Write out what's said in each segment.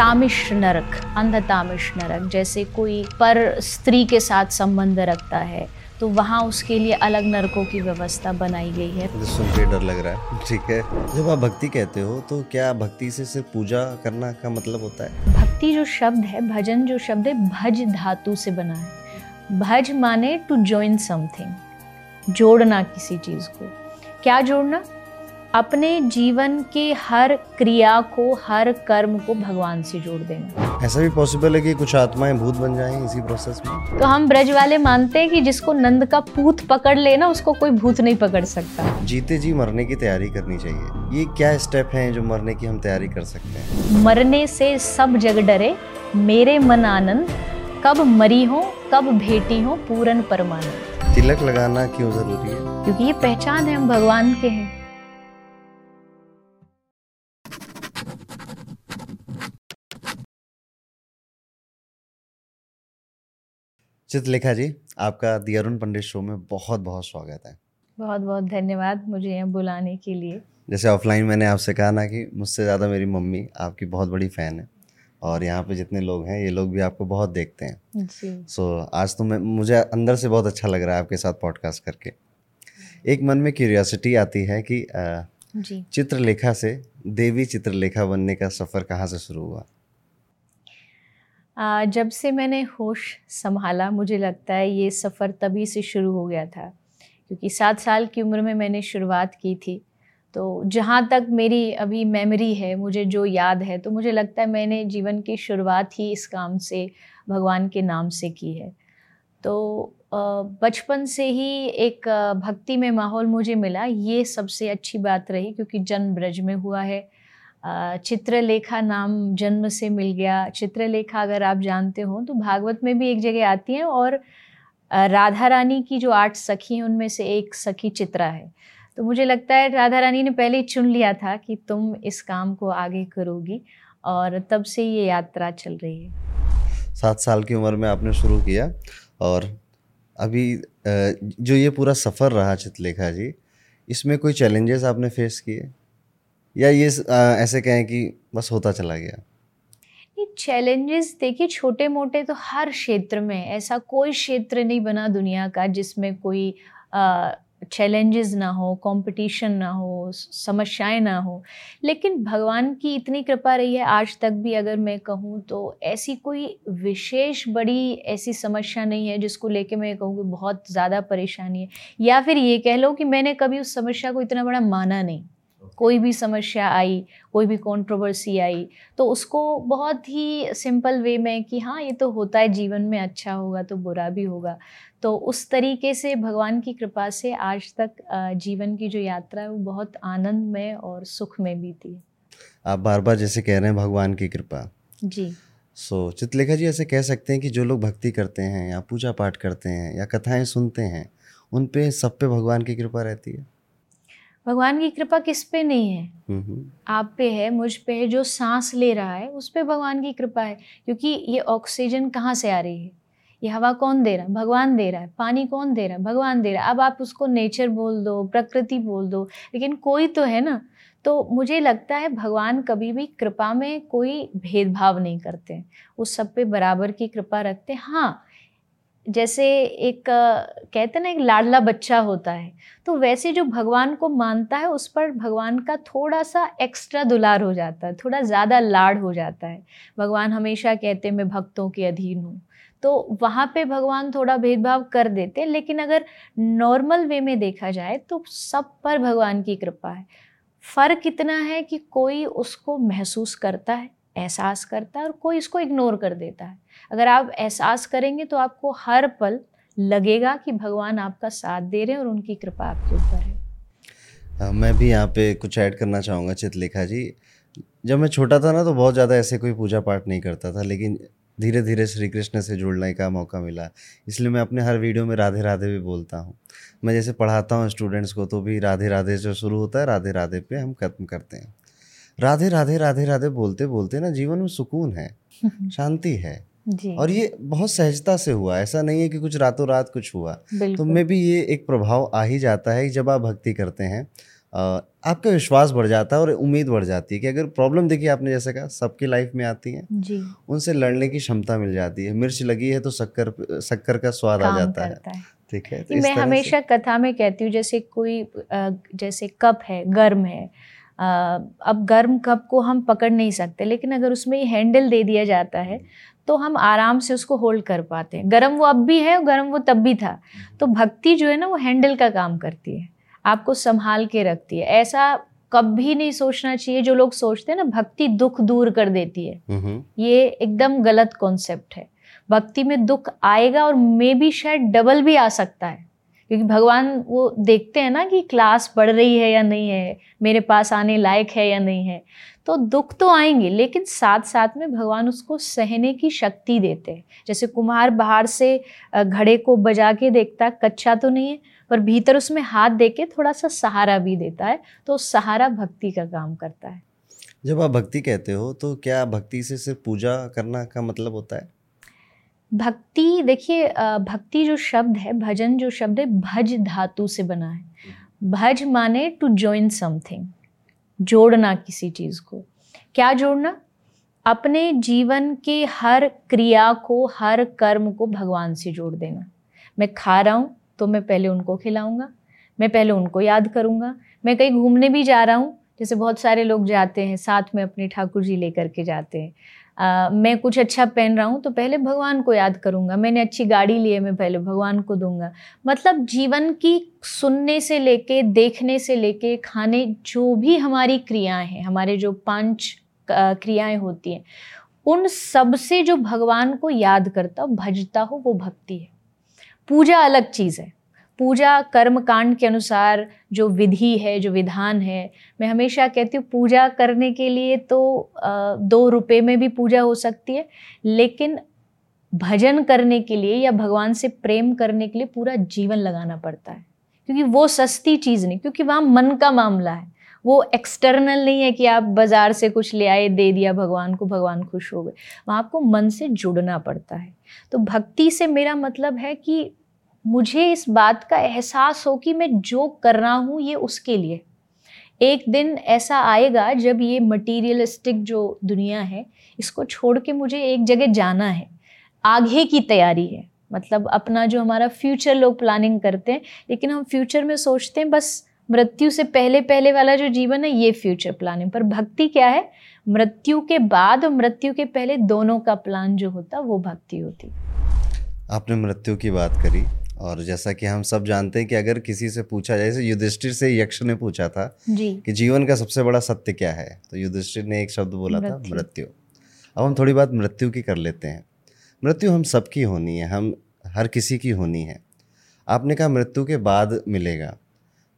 तामिश नरक अंध तामिश नरक जैसे कोई पर स्त्री के साथ संबंध रखता है तो वहाँ उसके लिए अलग नरकों की व्यवस्था बनाई गई है। सुन के डर लग रहा है। ठीक है। जब आप भक्ति कहते हो तो क्या भक्ति से सिर्फ़ पूजा करना का मतलब होता है? भक्ति जो शब्द है भजन जो शब्द है भज धातु से बना है। भज माने टू ज्वाइन समथिंग जोड़ना किसी चीज़ को। क्या जोड़ना? अपने जीवन के हर क्रिया को हर कर्म को भगवान से जोड़ देना। ऐसा भी पॉसिबल है कि कुछ आत्माएँ भूत बन जाएँ इसी प्रोसेस में? तो हम ब्रज वाले मानते हैं कि जिसको नंद का पूत पकड़ लेना उसको कोई भूत नहीं पकड़ सकता। जीते जी मरने की तैयारी करनी चाहिए। ये क्या स्टेप हैं जो मरने की हम तैयारी कर सकते हैं? मरने से सब जग डरे मेरे मन आनंद कब मरी हो कब भेटी हो पूरन परमानंद। तिलक लगाना क्यों ज़रूरी है? क्योंकि ये पहचान है हम भगवान के हैं। चित्रलेखा जी आपका दी अरुण पंडित शो में बहुत बहुत स्वागत है। बहुत बहुत धन्यवाद मुझे यहाँ बुलाने के लिए। जैसे ऑफलाइन मैंने आपसे कहा ना कि मुझसे ज़्यादा मेरी मम्मी आपकी बहुत बड़ी फ़ैन है और यहाँ पे जितने लोग हैं ये लोग भी आपको बहुत देखते हैं। सो आज तो मैं मुझे अंदर से बहुत अच्छा लग रहा है आपके साथ पॉडकास्ट करके। एक मन में क्यूरियोसिटी आती है कि जी। चित्रलेखा से देवी चित्रलेखा बनने का सफ़र कहाँ से शुरू हुआ? आ, जब से मैंने होश संभाला, मुझे लगता है ये सफ़र तभी से शुरू हो गया था, क्योंकि सात साल की उम्र में मैंने शुरुआत की थी। तो जहाँ तक मेरी अभी मेमोरी है, मुझे जो याद है तो मुझे लगता है मैंने जीवन की शुरुआत ही इस काम से, भगवान के नाम से की है। तो बचपन से ही एक भक्ति में माहौल मुझे मिला। ये सबसे अच्छी बात रही, क्योंकि जन्म ब्रज में हुआ है। चित्रलेखा नाम जन्म से मिल गया। चित्रलेखा अगर आप जानते हो तो भागवत में भी एक जगह आती है और राधा रानी की जो आठ सखी हैं उनमें से एक सखी चित्रा है। तो मुझे लगता है राधा रानी ने पहले ही चुन लिया था कि तुम इस काम को आगे करोगी और तब से ये यात्रा चल रही है। सात साल की उम्र में आपने शुरू किया और अभी जो ये पूरा सफ़र रहा चित्रलेखा जी, इसमें कोई चैलेंजेस आपने फेस किए? या ये अ, ऐसे कहें कि बस होता चला गया? ये चैलेंजेस देखिए छोटे मोटे तो हर क्षेत्र में ऐसा कोई क्षेत्र नहीं बना दुनिया का जिसमें कोई चैलेंजेस ना हो कंपटीशन ना हो समस्याएँ ना हो। लेकिन भगवान की इतनी कृपा रही है आज तक भी अगर मैं कहूँ तो ऐसी कोई विशेष बड़ी ऐसी समस्या नहीं है जिसको लेके मैं कहूँ कि बहुत ज़्यादा परेशानी है। या फिर ये कह लो कि मैंने कभी उस समस्या को इतना बड़ा माना नहीं। कोई भी समस्या आई कोई भी कंट्रोवर्सी आई तो उसको बहुत ही सिंपल वे में कि हाँ ये तो होता है जीवन में अच्छा होगा तो बुरा भी होगा। तो उस तरीके से भगवान की कृपा से आज तक जीवन की जो यात्रा है वो बहुत आनंदमय और सुख में बीती है। आप बार बार जैसे कह रहे हैं भगवान की कृपा। जी। सो so, चित्रलेखा जी ऐसे कह सकते हैं कि जो लोग भक्ति करते हैं या पूजा पाठ करते हैं या कथाएँ सुनते हैं उन पे सब पे भगवान की कृपा रहती है? भगवान की कृपा किस पे नहीं है। आप पे है मुझ पे है जो सांस ले रहा है उस पे भगवान की कृपा है क्योंकि ये ऑक्सीजन कहाँ से आ रही है? ये हवा कौन दे रहा है? भगवान दे रहा है पानी कौन दे रहा है? भगवान दे रहा है। अब आप उसको नेचर बोल दो प्रकृति बोल दो लेकिन कोई तो है ना? तो मुझे लगता है भगवान कभी भी कृपा में कोई भेदभाव नहीं करते। वो सब पे बराबर की कृपा रखते हैं। हाँ जैसे एक कहते हैं ना, एक लाडला बच्चा होता है तो वैसे जो भगवान को मानता है, उस पर भगवान का थोड़ा सा एक्स्ट्रा दुलार हो जाता है, थोड़ा ज़्यादा लाड हो जाता है। भगवान हमेशा कहते हैं, मैं भक्तों के अधीन हूँ। तो वहाँ पे भगवान थोड़ा भेदभाव कर देते हैं, लेकिन अगर नॉर्मल वे में देखा जाए तो सब पर भगवान की कृपा है। फ़र्क इतना है कि कोई उसको महसूस करता है, एहसास करता है और कोई इसको इग्नोर कर देता है। अगर आप एहसास करेंगे तो आपको हर पल लगेगा कि भगवान आपका साथ दे रहे हैं और उनकी कृपा आपके ऊपर है। मैं भी यहाँ पे कुछ ऐड करना चाहूँगा चित्रलेखा जी। जब मैं छोटा था ना तो बहुत ज़्यादा ऐसे कोई पूजा पाठ नहीं करता था लेकिन धीरे धीरे श्री कृष्ण से जुड़ने का मौका मिला। इसलिए मैं अपने हर वीडियो में राधे राधे भी बोलता हूँ। मैं जैसे पढ़ाता हूँ स्टूडेंट्स को तो भी राधे राधे जो शुरू होता है राधे राधे पे हम खत्म करते हैं। राधे राधे राधे राधे बोलते बोलते ना जीवन में सुकून है शांति है। और ये बहुत सहजता से हुआ ऐसा नहीं है कि कुछ रातों रात कुछ हुआ। तो में भी ये एक प्रभाव आ ही जाता है जब आप भक्ति करते हैं। आपका विश्वास बढ़ जाता है और उम्मीद बढ़ जाती है कि अगर प्रॉब्लम देखिए आपने जैसे कहा सबकी लाइफ में आती है। जी। उनसे लड़ने की क्षमता मिल जाती है। मिर्च लगी है तो शक्कर शक्कर का स्वाद आ जाता है। ठीक है तो मैं हमेशा कथा में कहती हूँ जैसे कोई जैसे कप है गर्म है अब गर्म कप को हम पकड़ नहीं सकते लेकिन अगर उसमें ये हैंडल दे दिया जाता है तो हम आराम से उसको होल्ड कर पाते हैं। गर्म वो अब भी है और गर्म वो तब भी था। तो भक्ति जो है ना वो हैंडल का काम करती है आपको संभाल के रखती है। ऐसा कभी नहीं सोचना चाहिए जो लोग सोचते हैं ना भक्ति दुख दूर कर देती है। ये एकदम गलत कॉन्सेप्ट है। भक्ति में दुख आएगा और मे भी शायद डबल भी आ सकता है। क्योंकि भगवान वो देखते हैं ना कि क्लास बढ़ रही है या नहीं है, मेरे पास आने लायक है या नहीं है। तो दुख तो आएँगे, लेकिन साथ साथ में भगवान उसको सहने की शक्ति देते हैं। जैसे कुम्हार बाहर से घड़े को बजा के देखता कच्चा तो नहीं है, पर भीतर उसमें हाथ दे के थोड़ा सा सहारा भी देता है तो सहारा भक्ति का काम करता है। जब आप भक्ति कहते हो तो क्या भक्ति से सिर्फ़ पूजा करना का मतलब होता है? भक्ति, देखिए भक्ति जो शब्द है, भजन जो शब्द है, भज धातु से बना है। भज माने टू ज्वाइन समथिंग जोड़ना किसी चीज़ को। क्या जोड़ना? अपने जीवन के हर क्रिया को, हर कर्म को भगवान से जोड़ देना। मैं खा रहा हूँ तो मैं पहले उनको खिलाऊँगा, मैं पहले उनको याद करूँगा, मैं कहीं घूमने भी जा रहा हूँ, जैसे बहुत सारे लोग जाते हैं, साथ में अपने ठाकुर जी लेकर के जाते हैं। आ, मैं कुछ अच्छा पहन रहा हूँ तो पहले भगवान को याद करूँगा। मैंने अच्छी गाड़ी ली है मैं पहले भगवान को दूँगा। मतलब जीवन की सुनने से लेके देखने से लेके खाने जो भी हमारी क्रियाएँ हैं हमारे जो पाँच क्रियाएँ होती हैं उन सबसे जो भगवान को याद करता हो भजता हो वो भक्ति है। पूजा अलग चीज़ है। पूजा कर्म कांड के अनुसार जो विधि है, जो विधान है, मैं हमेशा कहती हूँ पूजा करने के लिए तो दो रुपए में भी पूजा हो सकती है, लेकिन भजन करने के लिए या भगवान से प्रेम करने के लिए पूरा जीवन लगाना पड़ता है। क्योंकि वो सस्ती चीज़ नहीं, क्योंकि वहाँ मन का मामला है। वो एक्सटर्नल नहीं है कि आप बाज़ार से कुछ ले आए, दे दिया भगवान को, भगवान खुश हो गए। वहाँ आपको मन से जुड़ना पड़ता है। तो भक्ति से मेरा मतलब है कि मुझे इस बात का एहसास हो कि मैं जो कर रहा हूँ, ये उसके लिए। एक दिन ऐसा आएगा, जब ये मटीरियलिस्टिक जो दुनिया है, इसको छोड़ के मुझे एक जगह जाना है। आगे की तैयारी है। मतलब अपना जो हमारा फ्यूचर लोग प्लानिंग करते हैं, लेकिन हम फ्यूचर में सोचते हैं, बस मृत्यु से पहले पहले वाला जो जीवन है, ये फ्यूचर प्लानिंग पर भक्ति क्या है? मृत्यु के बाद और मृत्यु के पहले दोनों का प्लान जो होता, वो भक्ति होती। आपने मृत्यु की बात करी। और जैसा कि हम सब जानते हैं कि अगर किसी से पूछा जाए जैसे युधिष्ठिर से यक्ष ने पूछा था जी। कि जीवन का सबसे बड़ा सत्य क्या है? तो युधिष्ठिर ने एक शब्द बोला था मृत्यु। अब हम थोड़ी बात मृत्यु की कर लेते हैं। मृत्यु हम सबकी होनी है हम हर किसी की होनी है। आपने कहा मृत्यु के बाद मिलेगा।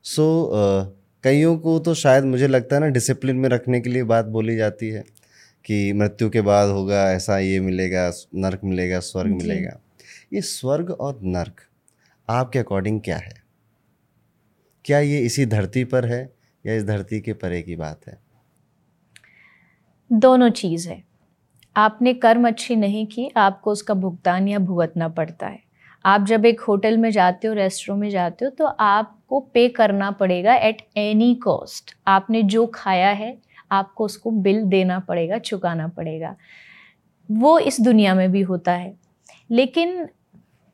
सो कईयों को तो शायद मुझे लगता है ना डिसिप्लिन में रखने के लिए बात बोली जाती है कि मृत्यु के बाद होगा ऐसा ये मिलेगा नर्क मिलेगा स्वर्ग मिलेगा। ये स्वर्ग और नर्क आपके अकॉर्डिंग क्या है? क्या ये इसी धरती पर है या इस धरती के परे की बात है? दोनों चीज़ है। आपने कर्म अच्छी नहीं की, आपको उसका भुगतान या भुगतना पड़ता है। आप जब एक होटल में जाते हो रेस्टोरेंट में जाते हो तो आपको पे करना पड़ेगा एट एनी कॉस्ट आपने जो खाया है, आपको उसको बिल देना पड़ेगा, चुकाना पड़ेगा। वो इस दुनिया में भी होता है। लेकिन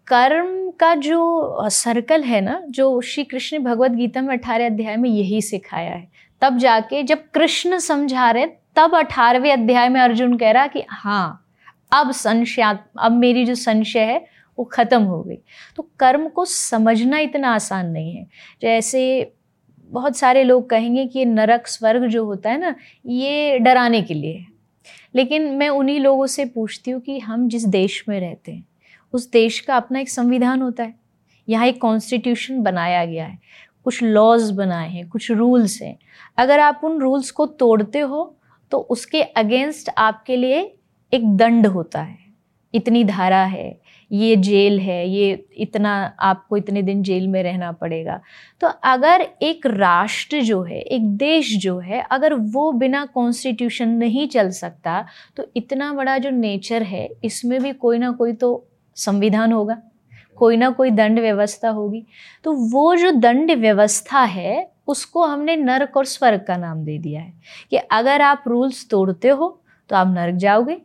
कर्म का जो सर्कल है ना, जो श्री कृष्ण भगवत गीता में अठारह अध्याय में यही सिखाया है। तब जाके जब कृष्ण समझा रहे, तब अठारहवें अध्याय में अर्जुन कह रहा कि हाँ अब संशय, अब मेरी जो संशय है, वो खत्म हो गई। तो कर्म को समझना इतना आसान नहीं है। जैसे बहुत सारे लोग कहेंगे कि ये नरक स्वर्ग जो होता है ना, ये डराने के लिए है। लेकिन मैं उन्हीं लोगों से पूछती हूँ कि हम जिस देश में रहते हैं उस देश का अपना एक संविधान होता है। यहाँ एक कॉन्स्टिट्यूशन बनाया गया है। कुछ लॉज बनाए हैं, कुछ रूल्स हैं। अगर आप उन रूल्स को तोड़ते हो तो उसके अगेंस्ट आपके लिए एक दंड होता है। इतनी धारा है, ये जेल है, ये इतना आपको इतने दिन जेल में रहना पड़ेगा। तो अगर एक राष्ट्र जो है, एक देश जो है, अगर वो बिना कॉन्स्टिट्यूशन नहीं चल सकता तो इतना बड़ा जो नेचर है, इसमें भी कोई ना कोई तो संविधान होगा, कोई ना कोई दंड व्यवस्था होगी। तो वो जो दंड व्यवस्था है, उसको हमने नरक और स्वर्ग का नाम दे दिया है कि अगर आप रूल्स तोड़ते हो तो आप नरक जाओगे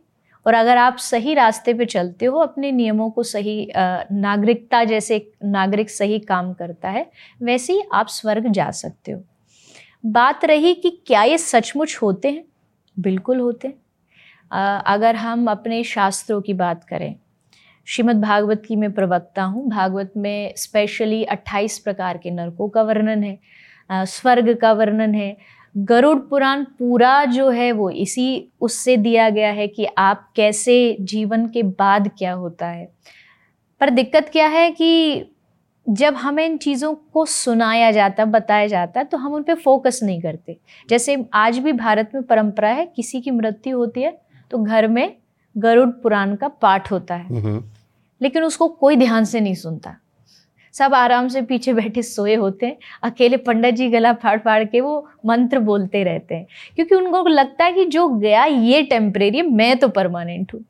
और अगर आप सही रास्ते पे चलते हो, अपने नियमों को सही नागरिकता जैसे नागरिक सही काम करता है, वैसे ही आप स्वर्ग जा सकते हो। बात रही कि क्या ये सचमुच होते हैं? बिल्कुल होते हैं। अगर हम अपने शास्त्रों की बात करें श्रीमद् भागवत की मैं प्रवक्ता हूँ। भागवत में स्पेशली 28 प्रकार के नरकों का वर्णन है स्वर्ग का वर्णन है, गरुड़ पुराण पूरा जो है वो इसी उससे दिया गया है कि आप कैसे जीवन के बाद क्या होता है। पर दिक्कत क्या है कि जब हमें इन चीज़ों को सुनाया जाता, बताया जाता तो हम उन पर फोकस नहीं करते। जैसे आज भी भारत में परंपरा है, किसी की मृत्यु होती है तो घर में गरुड़ पुराण का पाठ होता है। हम्म। लेकिन उसको कोई ध्यान से नहीं सुनता। सब आराम से पीछे बैठे सोए होते हैं। अकेले पंडित जी गला फाड़ फाड़ के वो मंत्र बोलते रहते हैं। क्योंकि उनको लगता है कि जो गया ये टेम्परेरी मैं तो परमानेंट हूँ।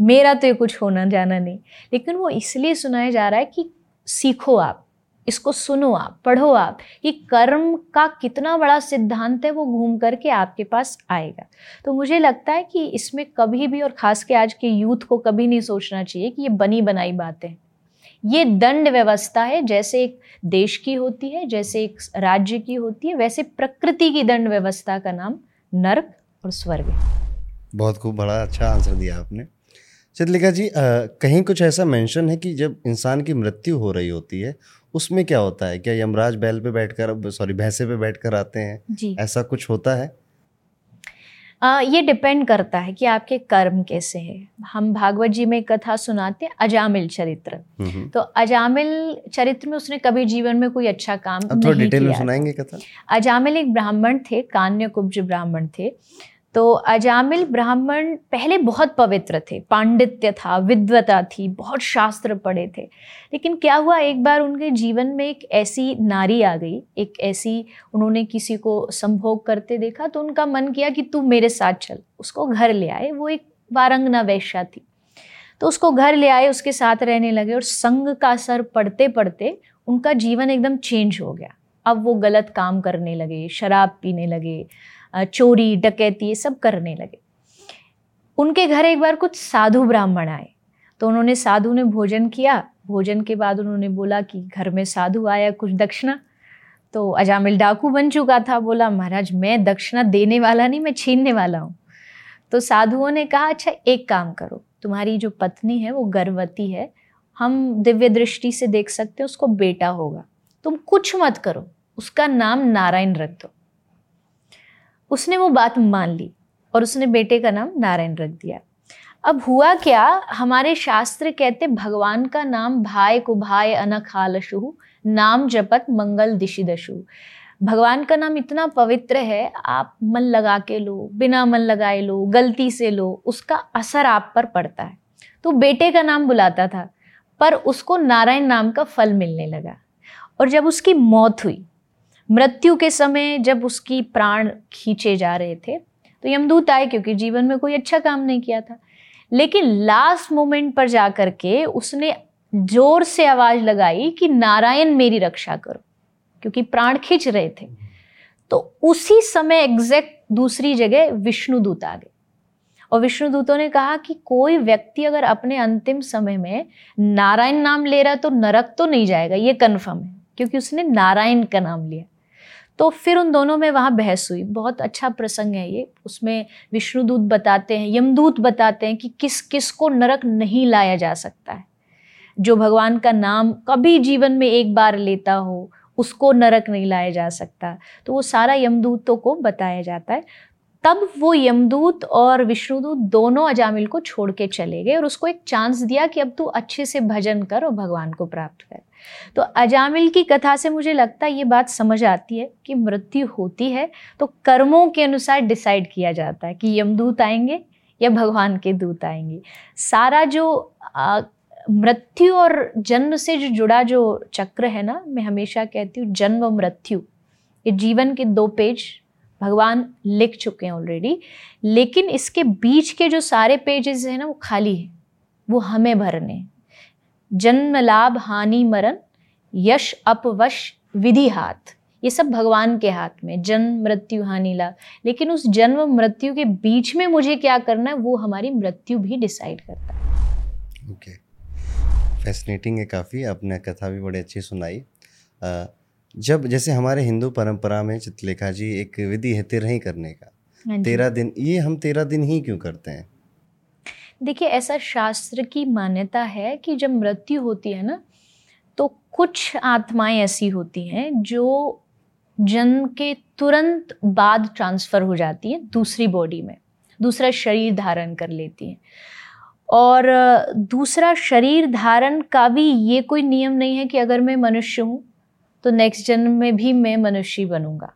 मेरा तो ये कुछ होना जाना नहीं। लेकिन वो इसलिए सुनाया जा रहा है कि सीखो आप। इसको सुनो आप पढ़ो आप कि कर्म का कितना बड़ा सिद्धांत है वो घूम करके आपके पास आएगा। तो मुझे लगता है कि इसमें कभी भी और ख़ास के आज के यूथ को कभी नहीं सोचना चाहिए कि ये बनी बनाई बातें ये दंड व्यवस्था है जैसे एक देश की होती है जैसे एक राज्य की होती है वैसे प्रकृति की दंड व्यवस्था का नाम नर्क और स्वर्ग है। बहुत खूब बड़ा अच्छा आंसर दिया आपने। चितलिका जी आ, कहीं कुछ ऐसा मेंशन है कि जब इंसान की मृत्यु हो रही होती है उसमें क्या होता है? क्या यमराज बैल पे बैठकर सॉरी भैंसे पे बैठकर आते हैं? जी। ऐसा कुछ होता है? आ, ये डिपेंड करता है कि आपके कर्म कैसे हैं। हम भागवत जी में कथा सुनाते हैं अजामिल चरित्र। तो अजामिल चरित्र में उसने कभी जीवन में कोई अच्छा काम नहीं डिटेल किया। में सुनाएँगे कथा? अजामिल एक ब्राह्मण थे कान्य कुब्ज ब्राह्मण थे। तो अजामिल ब्राह्मण पहले बहुत पवित्र थे, पांडित्य था, विद्वता थी, बहुत शास्त्र पढ़े थे। लेकिन क्या हुआ, एक बार उनके जीवन में एक ऐसी नारी आ गई, एक ऐसी उन्होंने किसी को संभोग करते देखा तो उनका मन किया कि तू मेरे साथ चल, उसको घर ले आए, वो एक वारंगना वैश्या थी। तो उसको घर ले आए, उसके साथ रहने लगे और संग का असर पढ़ते पढ़ते उनका जीवन एकदम चेंज हो गया। अब वो गलत काम करने लगे, शराब पीने लगे चोरी, डकैती ये सब करने लगे। उनके घर एक बार कुछ साधु ब्राह्मण आए तो उन्होंने साधु ने भोजन किया। भोजन के बाद उन्होंने बोला कि घर में साधु आया कुछ दक्षिणा तो अजामिल डाकू बन चुका था। बोला, महाराज, मैं दक्षिणा देने वाला नहीं, मैं छीनने वाला हूँ। तो साधुओं ने कहा अच्छा एक काम करो, तुम्हारी जो पत्नी है, वो गर्भवती है, हम दिव्य दृष्टि से देख सकते हैं, उसको बेटा होगा। तुम कुछ मत करो, उसका नाम नारायण रख दो। उसने वो बात मान ली और उसने बेटे का नाम नारायण रख दिया। अब हुआ क्या? हमारे शास्त्र कहते भगवान का नाम भाई को भाई अनखालशु, नाम जपत मंगल दिशि दशु भगवान का नाम इतना पवित्र है, आप मन लगा के लो, बिना मन लगाए लो, गलती से लो, उसका असर आप पर पड़ता है। तो बेटे का नाम बुलाता था, पर उसको नारायण नाम का फल मिलने लगा। और जब उसकी मौत हुई मृत्यु के समय जब उसकी प्राण खींचे जा रहे थे तो यमदूत आए क्योंकि जीवन में कोई अच्छा काम नहीं किया था। लेकिन लास्ट मोमेंट पर जा कर के उसने ज़ोर से आवाज़ लगाई कि, नारायण, मेरी रक्षा करो। क्योंकि प्राण खींच रहे थे। तो उसी समय एग्जैक्ट दूसरी जगह विष्णु दूत आ गए। और विष्णु दूतों ने कहा कि, कोई व्यक्ति अगर अपने अंतिम समय में नारायण नाम ले रहा तो नरक तो नहीं जाएगा, ये कन्फर्म है। क्योंकि उसने नारायण का नाम लिया। तो फिर उन दोनों में वहाँ बहस हुई। बहुत अच्छा प्रसंग है ये। उसमें विष्णुदूत बताते हैं यमदूत बताते हैं कि किस किस को नरक नहीं लाया जा सकता है। जो भगवान का नाम कभी जीवन में एक बार लेता हो, उसको नरक नहीं लाया जा सकता। तो वो सारा यमदूतों को बताया जाता है। तब वो यमदूत और विष्णुदूत दोनों अजामिल को छोड़ के चले गए और उसको एक चांस दिया कि अब तू अच्छे से भजन कर और भगवान को प्राप्त कर। तो अजामिल की कथा से मुझे लगता है ये बात समझ आती है कि मृत्यु होती है तो कर्मों के अनुसार डिसाइड किया जाता है कि यमदूत आएँगे या भगवान के दूत आएँगे। सारा जो मृत्यु और जन्म से जो जुड़ा जो चक्र है ना, मैं हमेशा कहती हूँ जन्म मृत्यु, ये जीवन के दो पेज भगवान लिख चुके हैं ऑलरेडी लेकिन इसके बीच के जो सारे पेजेस हैं ना, वो खाली है, वो हमें भरने जन्म लाभ हानि मरण यश अपवश विधि हाथ ये सब भगवान के हाथ में जन्म मृत्यु हानि लाभ। लेकिन उस जन्म मृत्यु के बीच में मुझे क्या करना है वो हमारी मृत्यु भी डिसाइड करता है। ओके। फैसिनेटिंग है काफ़ी आपने कथा भी बड़ी अच्छी सुनाई। जब जैसे हमारे हिंदू परंपरा में चित्रलेखा जी एक विधि है तेरह करने का। हाँ तेरह दिन ये हम तेरह दिन ही क्यों करते हैं? देखिए, ऐसा शास्त्र की मान्यता है कि जब मृत्यु होती है ना तो कुछ आत्माएँ ऐसी होती हैं जो जन्म के तुरंत बाद ट्रांसफ़र हो जाती हैं दूसरी बॉडी में। दूसरा शरीर धारण कर लेती हैं। और, दूसरा शरीर धारण का भी ये कोई नियम नहीं है कि अगर मैं मनुष्य हूँ तो नेक्स्ट जन्म में भी मैं मनुष्य बनूँगा।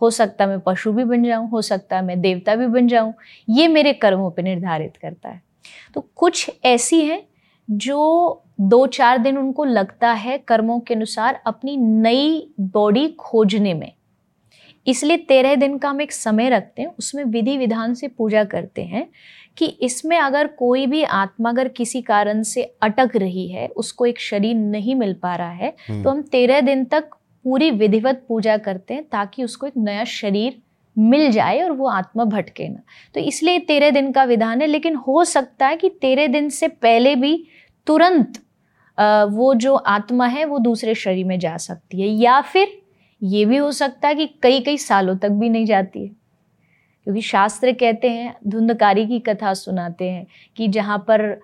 हो सकता है मैं पशु भी बन जाऊँ हो सकता है मैं देवता भी बन जाऊँ ये मेरे कर्मों पर निर्धारित करता है तो कुछ ऐसी हैं जो दो चार दिन उनको लगता है कर्मों के अनुसार अपनी नई बॉडी खोजने में इसलिए तेरह दिन का हम एक समय रखते हैं उसमें विधि विधान से पूजा करते हैं कि इसमें अगर कोई भी आत्मा अगर किसी कारण से अटक रही है उसको एक शरीर नहीं मिल पा रहा है हम्म। तो हम तेरह दिन तक पूरी विधिवत पूजा करते हैं ताकि उसको एक नया शरीर मिल जाए और वो आत्मा भटके ना। तो इसलिए तेरह दिन का विधान है, लेकिन हो सकता है कि तेरह दिन से पहले भी तुरंत वो जो आत्मा है, वो दूसरे शरीर में जा सकती है। या फिर ये भी हो सकता है कि कई कई सालों तक भी नहीं जाती है। क्योंकि शास्त्र कहते हैं, धुंधकारी की कथा सुनाते हैं कि जहाँ पर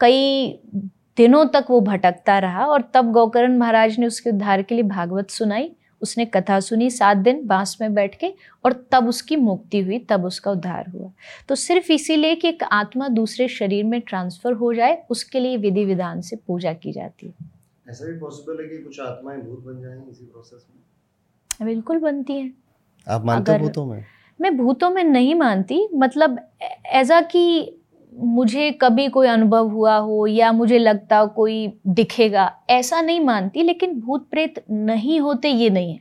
कई दिनों तक वो भटकता रहा और तब गौकरण महाराज ने उसके उद्धार के लिए भागवत सुनाई। उसने कथा सुनी सात दिन बाँस में बैठ के और तब उसकी मुक्ति हुई तब उसका उद्धार हुआ। तो सिर्फ़ इसीलिए कि एक आत्मा दूसरे शरीर में ट्रांसफ़र हो जाए उसके लिए विधि विधान से पूजा की जाती है। ऐसा भी पॉसिबल है कि कुछ आत्माएँ भूत बन जाएँ इसी प्रोसेस में? बिल्कुल बनती हैं। आप मानते हो भूतों में? मैं भूतों में नहीं मानती मतलब ऐसा कि मुझे कभी कोई अनुभव हुआ हो या मुझे लगता कोई दिखेगा ऐसा नहीं मानती लेकिन भूत प्रेत नहीं होते ये नहीं है।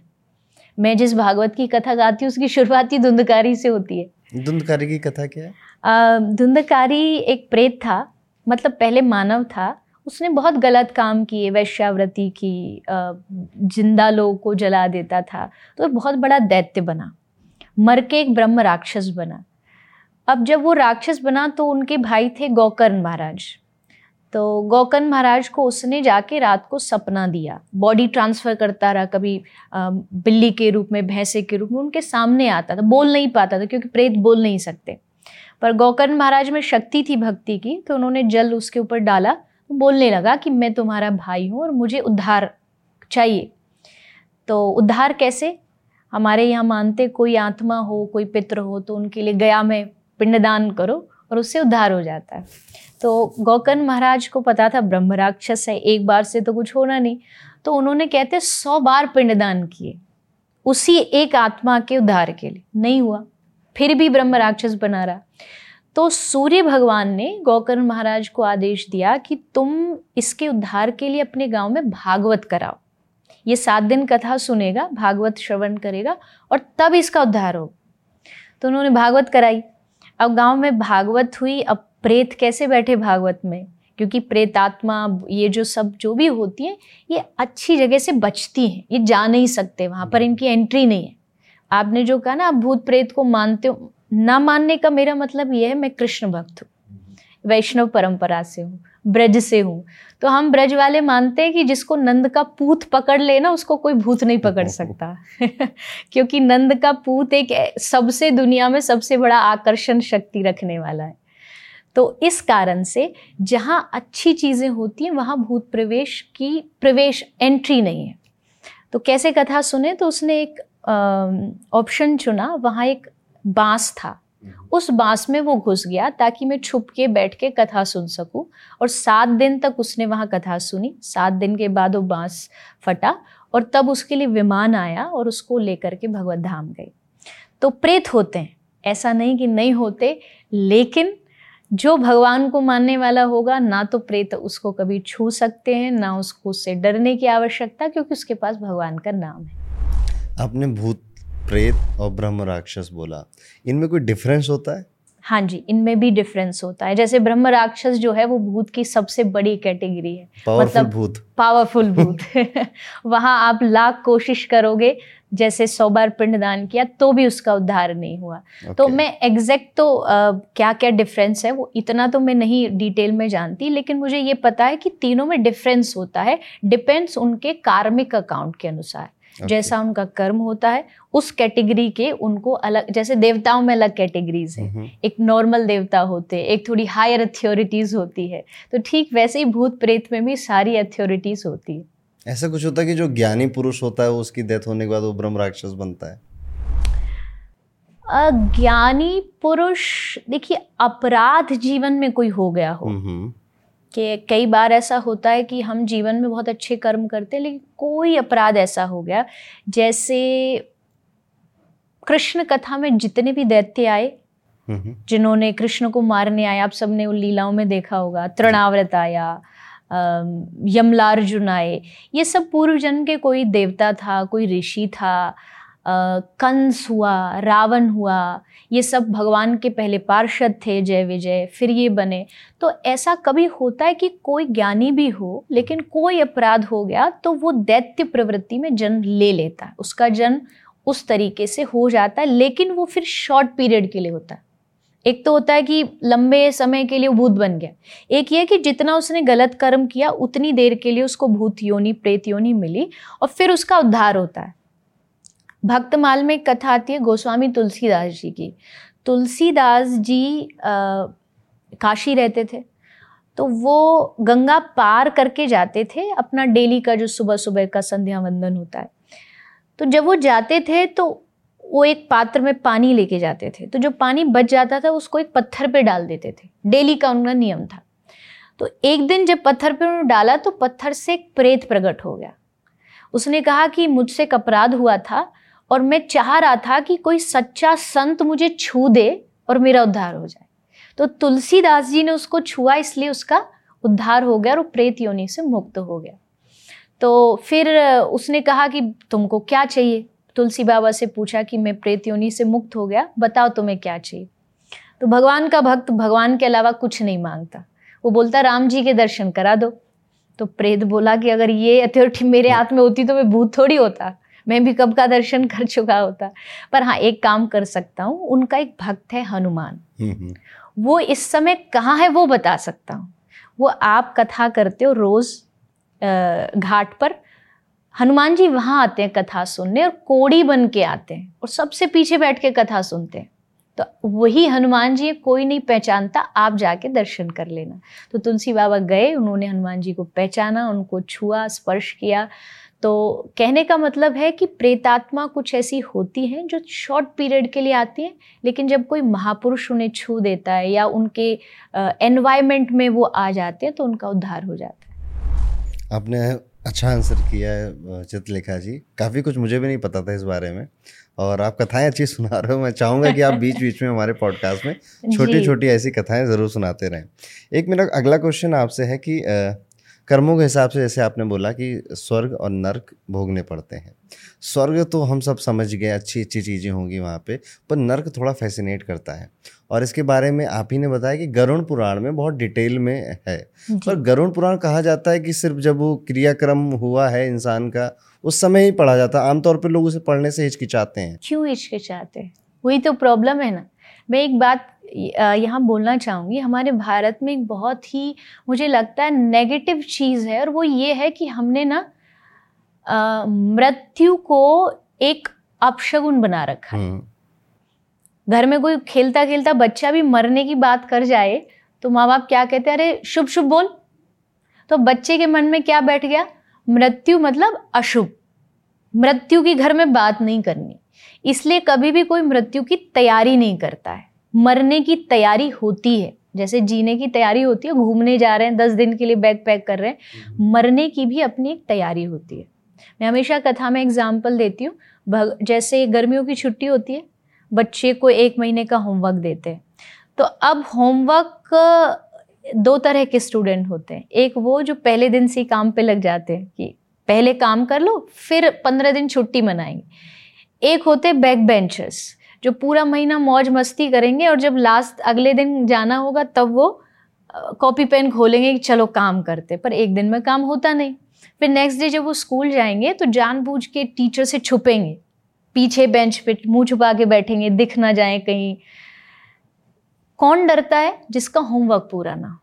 मैं जिस भागवत की कथा गाती हूँ उसकी शुरुआत ही धुंधकारी से होती है। धुंधकारी की कथा क्या है? धुंधकारी एक प्रेत था मतलब पहले मानव था उसने बहुत गलत काम किए वैश्यावृत्ति की ज़िंदा लोगों को जला देता था तो बहुत बड़ा दैत्य बना। मर के एक ब्रह्म राक्षस बना। अब जब वो राक्षस बना तो उनके भाई थे गौकर्ण महाराज। तो गौकर्ण महाराज को उसने जाके रात को सपना दिया। बॉडी ट्रांसफ़र करता रहा, कभी बिल्ली के रूप में, भैंसे के रूप में, उनके सामने आता था। बोल नहीं पाता था, क्योंकि प्रेत बोल नहीं सकते। पर गौकर्ण महाराज में शक्ति थी भक्ति की तो उन्होंने जल उसके ऊपर डाला। तो बोलने लगा कि मैं तुम्हारा भाई हूँ और मुझे उद्धार चाहिए। तो उद्धार कैसे? हमारे यहाँ मानते कोई आत्मा हो, कोई पित्र हो तो उनके लिए गया में। पिंडदान करो और उससे उद्धार हो जाता है। तो गौकर्ण महाराज को पता था ब्रह्म राक्षस है, एक बार से तो कुछ होना नहीं। तो उन्होंने कहते, सौ बार पिंडदान किए, उसी एक आत्मा के उद्धार के लिए। नहीं हुआ। फिर भी ब्रह्म राक्षस बना रहा। तो सूर्य भगवान ने गौकर्ण महाराज को आदेश दिया कि तुम इसके उद्धार के लिए अपने गाँव में भागवत कराओ। ये सात दिन कथा सुनेगा, भागवत श्रवण करेगा और तब इसका उद्धार हो तो उन्होंने भागवत कराई। अब गाँव में भागवत हुई, अब प्रेत कैसे बैठे भागवत में? क्योंकि प्रेतात्मा, ये जो सब, जो भी होती हैं, ये अच्छी जगह से बचती हैं, ये जा नहीं सकते वहाँ पर, इनकी एंट्री नहीं है। आपने जो कहा ना आप भूत प्रेत को मानते हो, ना मानने का मेरा मतलब ये है, मैं कृष्ण भक्त हूँ, वैष्णव परंपरा से हूँ। ब्रज से हूँ। तो हम ब्रज वाले मानते हैं कि जिसको नंद का पूत पकड़ लेना उसको कोई भूत नहीं पकड़ सकता। क्योंकि नंद का पूत एक सबसे दुनिया में सबसे बड़ा आकर्षण शक्ति रखने वाला है। तो इस कारण से जहाँ अच्छी चीज़ें होती हैं, वहाँ भूत प्रवेश की, प्रवेश एंट्री नहीं है। तो कैसे कथा सुने? तो उसने एक ऑप्शन चुना, वहाँ एक बाँस था। उस बाँस में वो घुस गया ताकि मैं छुप के बैठ के कथा सुन सकूँ। और सात दिन तक उसने वहाँ कथा सुनी। सात दिन के बाद वो बाँस फटा और तब उसके लिए विमान आया और उसको लेकर के भगवत धाम गए तो प्रेत होते हैं। ऐसा नहीं कि नहीं होते लेकिन जो भगवान को मानने वाला होगा ना तो प्रेत उसको कभी छू सकते हैं ना उसको उससे डरने की आवश्यकता क्योंकि उसके पास भगवान का नाम है। आपने भूत प्रेत और ब्रह्म राक्षस बोला। इनमें कोई डिफरेंस होता है? हाँ जी इनमें भी डिफरेंस होता है। जैसे ब्रह्म राक्षस जो है वो भूत की सबसे बड़ी कैटेगरी है। पावरफुल मतलब भूत। पावरफुल भूत। वहाँ आप लाख कोशिश करोगे जैसे सौ बार पिंडदान किया तो भी उसका उद्धार नहीं हुआ। तो okay. तो मैं एग्जैक्ट तो आ, क्या क्या डिफरेंस है वो इतना तो मैं नहीं डिटेल में जानती लेकिन मुझे ये पता है कि तीनों में डिफरेंस होता है। डिपेंड्स उनके कार्मिक अकाउंट के अनुसार। Okay. जैसा उनका कर्म होता है उस कैटेगरी के उनको अलग जैसे देवताओं में अलग कैटेगरीज है। एक नॉर्मल देवता होते एक थोड़ी हायर अथॉरिटीज होती है। तो ठीक वैसे ही भूत प्रेत में भी सारी अथॉरिटीज होती है। ऐसा कुछ होता है कि जो ज्ञानी पुरुष होता है उसकी डेथ होने के बाद वो ब्रह्म राक्षस बनता है? ज्ञानी पुरुष देखिए अपराध जीवन में कोई हो गया हो। कि कई बार ऐसा होता है कि हम जीवन में बहुत अच्छे कर्म करते हैं लेकिन कोई अपराध ऐसा हो गया जैसे कृष्ण कथा में जितने भी दैत्य आए जिन्होंने कृष्ण को मारने आए आप सबने उन लीलाओं में देखा होगा तृणाव्रत आया यमलार्जुन आए ये सब पूर्व जन्म के कोई देवता था कोई ऋषि था कंस हुआ, रावण हुआ, ये सब भगवान के पहले पार्षद थे, जय विजय, फिर ये बने। तो ऐसा कभी होता है कि कोई ज्ञानी भी हो, लेकिन कोई अपराध हो गया तो वो दैत्य प्रवृत्ति में जन्म ले लेता है। उसका जन्म उस तरीके से हो जाता है, लेकिन वो फिर शॉर्ट पीरियड के लिए होता है। एक तो होता है कि लंबे समय के लिए भूत बन गया। एक ये कि जितना उसने गलत कर्म किया, उतनी देर के लिए उसको भूत योनि, प्रेत योनि मिली, और फिर उसका उद्धार होता है। भक्तमाल में एक कथा आती है गोस्वामी तुलसीदास जी की। तुलसीदास जी आ, काशी रहते थे तो वो गंगा पार करके जाते थे अपना डेली का जो सुबह सुबह का संध्या वंदन होता है। तो जब वो जाते थे तो वो एक पात्र में पानी लेके जाते थे तो जो पानी बच जाता था उसको एक पत्थर पे डाल देते थे डेली का उनका नियम था। तो एक दिन जब पत्थर पे उन्होंने डाला तो पत्थर से एक प्रेत प्रकट हो गया। उसने कहा कि मुझसे एक अपराध हुआ था और मैं चाह रहा था कि कोई सच्चा संत मुझे छू दे और मेरा उद्धार हो जाए। तो तुलसीदास जी ने उसको छुआ, इसलिए उसका उद्धार हो गया और प्रेत योनि से मुक्त हो गया। तो फिर उसने कहा कि तुमको क्या चाहिए? तुलसी बाबा से पूछा कि मैं प्रेत योनि से मुक्त हो गया, बताओ तुम्हें क्या चाहिए? तो भगवान का भक्त भगवान के अलावा कुछ नहीं माँगता। वो बोलता, राम जी के दर्शन करा दो। तो प्रेत बोला कि अगर ये अथॉरिटी मेरे हाथ में होती तो मैं भूत थोड़ी होता। मैं भी कब का दर्शन कर चुका होता। पर हाँ एक काम कर सकता हूँ उनका एक भक्त है हनुमान। हम्म, हम्म। वो इस समय कहाँ है वो बता सकता हूँ। वो आप कथा करते हो रोज घाट पर। हनुमान जी वहाँ आते हैं कथा सुनने और कोड़ी बन के आते हैं और सबसे पीछे बैठ के कथा सुनते हैं। तो वही हनुमान जी कोई नहीं पहचानता आप जाके दर्शन कर लेना। तो तुलसी बाबा गए उन्होंने हनुमान जी को पहचाना उनको छुआ स्पर्श किया तो कहने का मतलब है कि प्रेतात्मा कुछ ऐसी होती हैं जो शॉर्ट पीरियड के लिए आती हैं लेकिन जब कोई महापुरुष उन्हें छू देता है या उनके एनवायरमेंट में वो आ जाते हैं तो उनका उद्धार हो जाता है। आपने अच्छा आंसर किया है चित्रलेखा जी। काफ़ी कुछ मुझे भी नहीं पता था इस बारे में और आप कथाएँ अच्छी सुना रहे हो मैं चाहूँगा कि आप बीच बीच में हमारे पॉडकास्ट में छोटी छोटी ऐसी कथाएँ ज़रूर सुनाते रहें। एक मेरा अगला क्वेश्चन आपसे है कि कर्मों के हिसाब से जैसे आपने बोला कि स्वर्ग और नर्क भोगने पड़ते हैं। स्वर्ग तो हम सब समझ गए अच्छी अच्छी चीज़ें होंगी वहाँ पे पर नर्क थोड़ा फैसिनेट करता है। और इसके बारे में आप ही ने बताया कि गरुण पुराण में बहुत डिटेल में है। पर गरुण पुराण कहा जाता है कि सिर्फ़ जब वो क्रियाक्रम हुआ है इंसान का उस समय ही पढ़ा जाता है। आमतौर पर लोग उसे पढ़ने से हिचकिचाते हैं। क्यों हिचकिचाते हैं? वही तो प्रॉब्लम है ना। मैं एक बात यहाँ बोलना चाहूँगी। हमारे भारत में एक बहुत ही मुझे लगता है नेगेटिव चीज़ है और वो ये है कि हमने ना मृत्यु को एक अपशगुन बना रखा है। हम्म। घर में कोई खेलता खेलता बच्चा भी मरने की बात कर जाए तो माँ बाप क्या कहते हैं अरे शुभ शुभ बोल। तो बच्चे के मन में क्या बैठ गया? मृत्यु मतलब अशुभ। मृत्यु की घर में बात नहीं करनी। इसलिए कभी भी कोई मृत्यु की तैयारी नहीं करता है। मरने की तैयारी होती है। जैसे जीने की तैयारी होती है घूमने जा रहे हैं दस दिन के लिए बैग पैक कर रहे हैं हम्म। मरने की भी अपनी एक तैयारी होती है। मैं हमेशा कथा में एग्ज़ाम्पल देती हूँ। जैसे गर्मियों की छुट्टी होती है बच्चे को एक महीने का होमवर्क देते हैं। तो अब होमवर्क दो तरह के स्टूडेंट होते हैं। एक वो जो पहले दिन से काम पे लग जाते हैं कि पहले काम कर लो फिर पंद्रह दिन छुट्टी मनाएँगे। एक होते बैक बेंचर्स जो पूरा महीना मौज मस्ती करेंगे और जब लास्ट अगले दिन जाना होगा तब वो कॉपी पेन खोलेंगे कि चलो काम करते पर एक दिन में काम होता नहीं। फिर नेक्स्ट डे जब वो स्कूल जाएँगे तो जानबूझ के टीचर से छुपेंगे, पीछे बेंच पे मुँह छुपा के बैठेंगे, दिख ना जाए कहीं। कौन डरता है? जिसका होमवर्क पूरा ना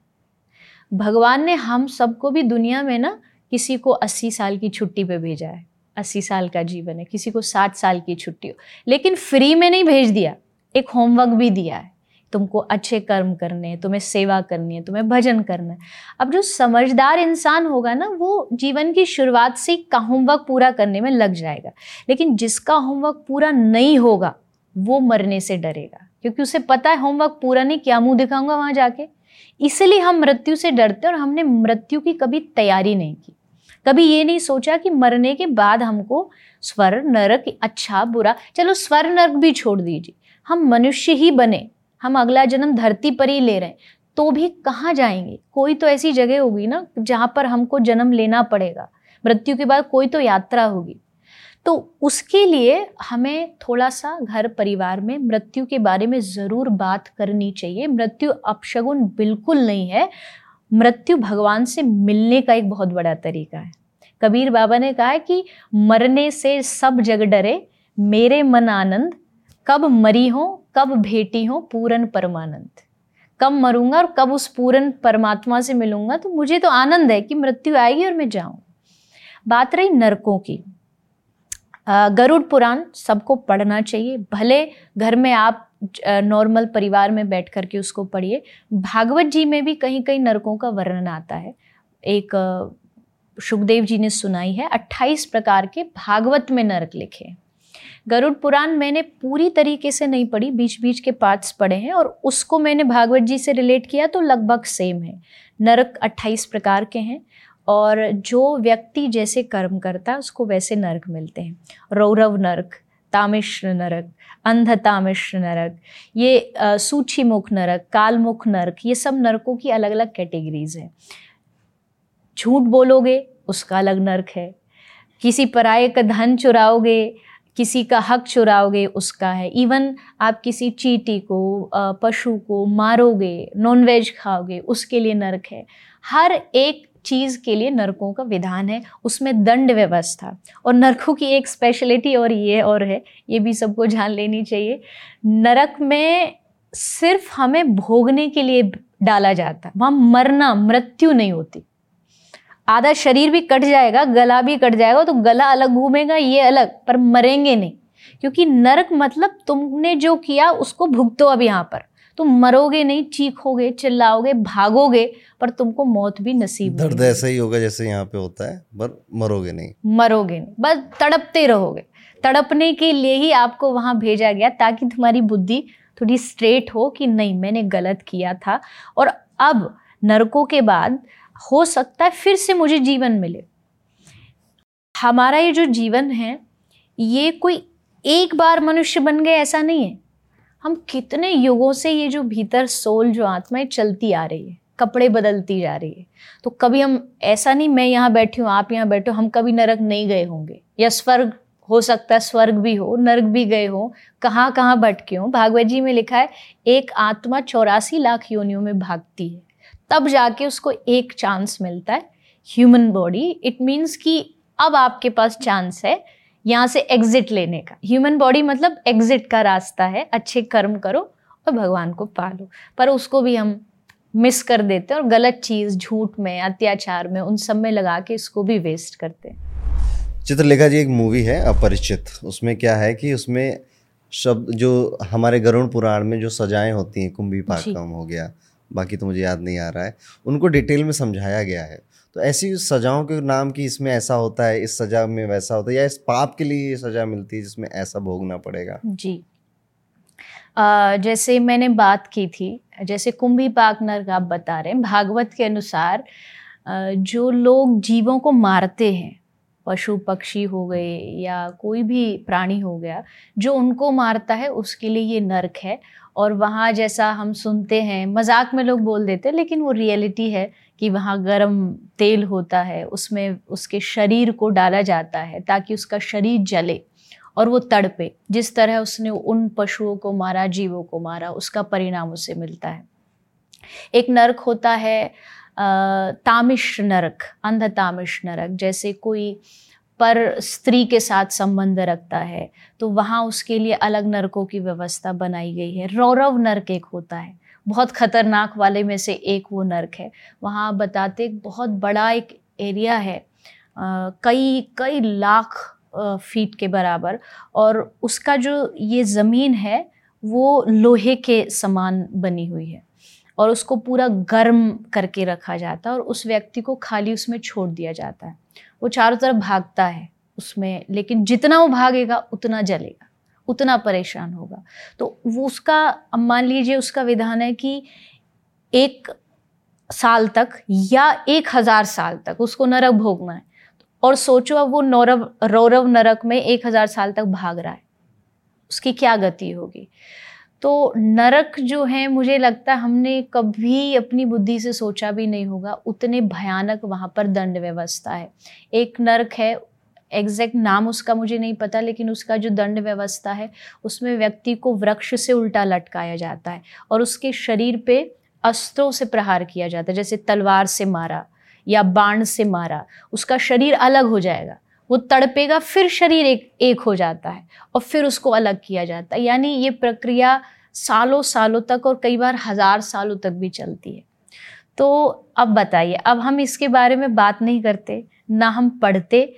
भगवान ने हम सबको भी दुनिया में ना किसी को अस्सी साल की छुट्टी पे भेजा है। अस्सी साल का जीवन है, किसी को साठ साल की छुट्टी हो। लेकिन फ्री में नहीं भेज दिया, एक होमवर्क भी दिया है। तुमको अच्छे कर्म करने हैं, तुम्हें सेवा करनी है, तुम्हें भजन करना है। अब जो समझदार इंसान होगा ना, वो जीवन की शुरुआत से का होमवर्क पूरा करने में लग जाएगा। लेकिन जिसका होमवर्क पूरा नहीं होगा, वो मरने से डरेगा। क्योंकि उसे पता है होमवर्क पूरा नहीं, क्या मुँह दिखाऊँगा वहाँ जाके? इसलिए हम मृत्यु से डरते और हमने मृत्यु की कभी तैयारी नहीं की। कभी ये नहीं सोचा कि मरने के बाद हमको स्वर, नरक अच्छा बुरा, चलो स्वर, नरक भी छोड़ दीजिए। हम मनुष्य ही बने, हम अगला जन्म धरती पर ही ले रहे हैं तो भी कहाँ जाएँगे? कोई तो ऐसी जगह होगी ना, जहाँ पर हमको जन्म लेना पड़ेगा। मृत्यु के बाद कोई तो यात्रा होगी। तो उसके लिए हमें थोड़ा सा घर परिवार में मृत्यु के बारे में ज़रूर बात करनी चाहिए। मृत्यु अपशगुन बिल्कुल नहीं है। मृत्यु भगवान से मिलने का एक बहुत बड़ा तरीका है। कबीर बाबा ने कहा है कि मरने से सब जग डरे, मेरे मन आनंद, कब मरी हो, कब भेटी हो, पूरन परमानंद। कब मरूँगा और कब उस पूरन परमात्मा से मिलूँगा तो मुझे तो आनंद है कि मृत्यु आएगी और मैं जाऊँ। बात रही नरकों की। गरुड़ पुराण सबको पढ़ना चाहिए, भले घर में आप नॉर्मल परिवार में बैठ कर के उसको पढ़िए। भागवत जी में भी कहीं कहीं नरकों का वर्णन आता है। एक सुखदेव जी ने सुनाई है 28 प्रकार के भागवत में नरक लिखे गरुड़ पुराण मैंने पूरी तरीके से नहीं पढ़ी बीच बीच के पार्ट्स पढ़े हैं और उसको मैंने भागवत जी से रिलेट किया तो लगभग सेम है। नरक 28 प्रकार के हैं और जो व्यक्ति जैसे कर्म करता है, उसको वैसे नरक मिलते हैं। रौरव नरक तामिश्र नरक अंध तामिश्र नरक, ये सूची मुख नरक, कालमुख नरक, ये सब नरकों की अलग अलग कैटेगरीज हैं। झूठ बोलोगे, उसका अलग नरक है। किसी पराये का धन चुराओगे, किसी का हक चुराओगे, उसका है। इवन आप किसी चीटी को पशु को मारोगे नॉनवेज खाओगे, उसके लिए नरक है। हर एक चीज़ के लिए नरकों का विधान है, उसमें दंड व्यवस्था। और नरकों की एक स्पेशलिटी और ये और है, ये भी सबको जान लेनी चाहिए। नरक में सिर्फ़ हमें भोगने के लिए डाला जाता है, वहाँ मरना, मृत्यु नहीं होती। आधा शरीर भी कट जाएगा, गला भी कट जाएगा तो गला अलग घूमेगा, ये अलग, पर मरेंगे नहीं। क्योंकि नरक मतलब तुमने जो किया, उसको भुगतो अब यहाँ पर। तुम मरोगे नहीं चीखोगे चिल्लाओगे भागोगे पर तुमको मौत भी नसीब दर्द ऐसा ही होगा जैसे यहाँ पे होता है पर मरोगे नहीं। मरोगे नहीं। बस तड़पते रहोगे। तड़पने के लिए ही आपको वहाँ भेजा गया ताकि तुम्हारी बुद्धि थोड़ी स्ट्रेट हो कि नहीं मैंने गलत किया था। और अब नरकों के बाद हो सकता है फिर से मुझे जीवन मिले। हमारा ये जो जीवन है ये कोई एक बार मनुष्य बन गए ऐसा नहीं है। हम कितने युगों से ये जो भीतर सोल, जो आत्मा है चलती आ रही है, कपड़े बदलती जा रही है तो कभी हम, ऐसा नहीं मैं यहाँ बैठी हूँ, आप यहाँ बैठो हम कभी नरक नहीं गए होंगे। या स्वर्ग हो सकता है, स्वर्ग भी हो, नरक भी गए हो, कहाँ कहाँ भटके हो। भागवत जी में लिखा है, एक आत्मा चौरासी लाख योनियों में भागती है। तब जाके उसको एक चांस मिलता है ह्यूमन बॉडी इट मीन्स कि अब आपके पास चांस है यहाँ से एग्जिट लेने का। ह्यूमन बॉडी मतलब एग्जिट का रास्ता है। अच्छे कर्म करो और भगवान को पालो। पर उसको भी हम मिस कर देते हैं और गलत चीज़ झूठ में अत्याचार में उन सब में लगा के इसको भी वेस्ट करते हैं। चित्रलेखा जी एक मूवी है अपरिचित। उसमें क्या है कि उसमें शब्द जो हमारे गरुण पुराण में जो सजाएँ होती हैं कुंभी पाकम हो गया बाकी तो मुझे याद नहीं आ रहा है उनको डिटेल में समझाया गया है। तो ऐसी सजाओं के नाम की इसमें ऐसा होता है इस सजा में वैसा होता है या इस पाप के लिए ये सजा मिलती है जिसमें ऐसा भोगना पड़ेगा? जी। आ, जैसे मैंने बात की थी जैसे कुंभी पाक नर्क आप बता रहे हैं भागवत के अनुसार जो लोग जीवों को मारते हैं पशु पक्षी हो गए या कोई भी प्राणी हो गया जो उनको मारता है उसके लिए ये नर्क है। और वहाँ जैसा हम सुनते हैं, मज़ाक में लोग बोल देते हैं, लेकिन वो रियलिटी है कि वहाँ गर्म तेल होता है, उसमें उसके शरीर को डाला जाता है ताकि उसका शरीर जले और वो तड़पे। जिस तरह उसने उन पशुओं को मारा, जीवों को मारा, उसका परिणाम उसे मिलता है। एक नरक होता है तामिश नरक अंध तामिश नरक, जैसे कोई पर स्त्री के साथ संबंध रखता है तो वहाँ उसके लिए अलग नरकों की व्यवस्था बनाई गई है। रौरव नरक एक होता है। बहुत खतरनाक वाले में से एक वो नर्क है। वहाँ बताते बहुत बड़ा एक एरिया है। आ, कई कई लाख फीट के बराबर और उसका जो ये ज़मीन है वो लोहे के समान बनी हुई है और उसको पूरा गर्म करके रखा जाता है और उस व्यक्ति को खाली उसमें छोड़ दिया जाता है। वो चारों तरफ़ भागता है उसमें, लेकिन जितना वो भागेगा, उतना जलेगा, उतना परेशान होगा। तो वो उसका मान लीजिए उसका विधान है कि एक साल तक या एक हज़ार साल तक उसको नरक भोगना है। और सोचो अब वो नौरव, रौरव नरक में एक हज़ार साल तक भाग रहा है। उसकी क्या गति होगी? तो नरक जो है, मुझे लगता है हमने कभी अपनी बुद्धि से सोचा भी नहीं होगा, उतने भयानक वहाँ पर दंड व्यवस्था है। एक नरक है एग्जैक्ट नाम उसका मुझे नहीं पता, लेकिन उसका जो दंड व्यवस्था है, उसमें व्यक्ति को वृक्ष से उल्टा लटकाया जाता है और उसके शरीर पे अस्त्रों से प्रहार किया जाता है, जैसे तलवार से मारा या बाण से मारा, उसका शरीर अलग हो जाएगा। वो तड़पेगा, फिर शरीर एक एक हो जाता है और फिर उसको अलग किया जाता है। यानी ये प्रक्रिया सालों सालों तक और कई बार हज़ार सालों तक भी चलती है। तो अब बताइए, अब हम इसके बारे में बात नहीं करते, ना हम पढ़ते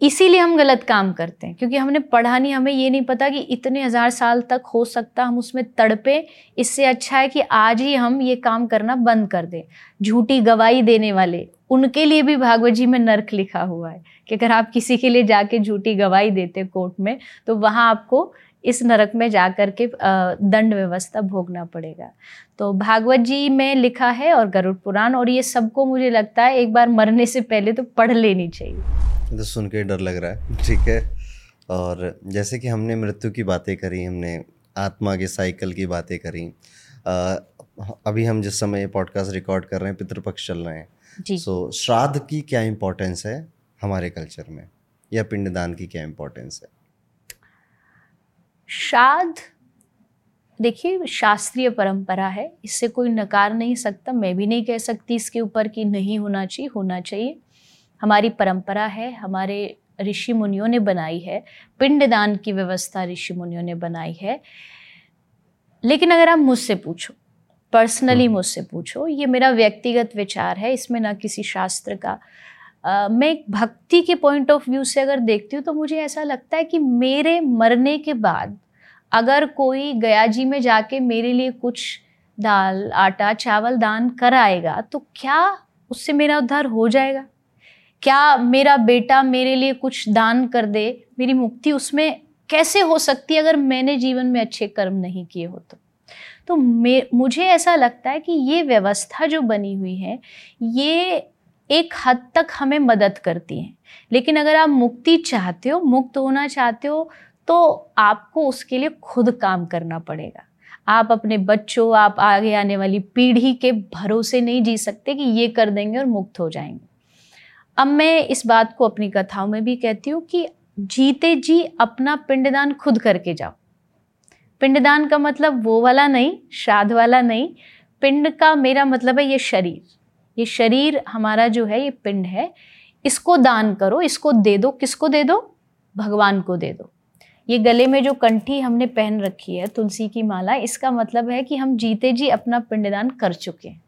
इसीलिए हम गलत काम करते हैं, क्योंकि हमने पढ़ा नहीं, हमें ये नहीं पता कि इतने हज़ार साल तक हो सकता हम उसमें तड़पे। इससे अच्छा है कि आज ही हम ये काम करना बंद कर दें। झूठी गवाही देने वाले, उनके लिए भी भागवत जी में नर्क लिखा हुआ है कि अगर आप किसी के लिए जाके झूठी गवाही देते कोर्ट में तो वहाँ आपको इस नरक में जा कर के दंड व्यवस्था भोगना पड़ेगा। तो भागवत जी में लिखा है और गरुड़ पुराण, और ये सबको मुझे लगता है एक बार मरने से पहले तो पढ़ लेनी चाहिए। तो सुन के डर लग रहा है। ठीक है। और जैसे कि हमने मृत्यु की बातें करी हमने आत्मा के साइकिल की बातें करी। आ, अभी हम जिस समय पॉडकास्ट रिकॉर्ड कर रहे हैं पितृपक्ष चल रहे हैं। सो so, श्राद्ध की क्या इम्पोर्टेंस है हमारे कल्चर में? या पिंडदान की क्या इम्पोर्टेंस है? श्राद्ध देखिए शास्त्रीय परंपरा है। इससे कोई नकार नहीं सकता। मैं भी नहीं कह सकती इसके ऊपर कि नहीं होना चाहिए होना चाहिए। हमारी परंपरा है हमारे ऋषि मुनियों ने बनाई है पिंडदान की व्यवस्था ऋषि मुनियों ने बनाई है। लेकिन अगर आप मुझसे पूछो पर्सनली हम्म। मुझसे पूछो ये मेरा व्यक्तिगत विचार है इसमें ना किसी शास्त्र का। आ, मैं एक भक्ति के पॉइंट ऑफ़ व्यू से अगर देखती हूँ तो मुझे ऐसा लगता है कि मेरे मरने के बाद अगर कोई गया जी में जाके मेरे लिए कुछ दाल आटा चावल दान कराएगा तो क्या उससे मेरा उद्धार हो जाएगा? क्या मेरा बेटा मेरे लिए कुछ दान कर दे? मेरी मुक्ति उसमें कैसे हो सकती है अगर मैंने जीवन में अच्छे कर्म नहीं किए हो तो? तो मुझे ऐसा लगता है कि ये व्यवस्था जो बनी हुई है, ये एक हद तक हमें मदद करती है। लेकिन अगर आप मुक्ति चाहते हो, मुक्त होना चाहते हो तो आपको उसके लिए खुद काम करना पड़ेगा। आप अपने बच्चों, आप आगे आने वाली पीढ़ी के भरोसे नहीं जी सकते कि ये कर देंगे और मुक्त हो जाएँगे। अब मैं इस बात को अपनी कथाओं में भी कहती हूँ कि जीते जी अपना पिंडदान खुद करके जाओ। पिंडदान का मतलब वो वाला नहीं, श्राद्ध वाला नहीं। पिंड का मेरा मतलब है ये शरीर। ये शरीर हमारा जो है, ये पिंड है। इसको दान करो, इसको दे दो। किसको दे दो? भगवान को दे दो। ये गले में जो कंठी हमने पहन रखी है, तुलसी की माला, इसका मतलब है कि हम जीते जी अपना पिंडदान कर चुके हैं।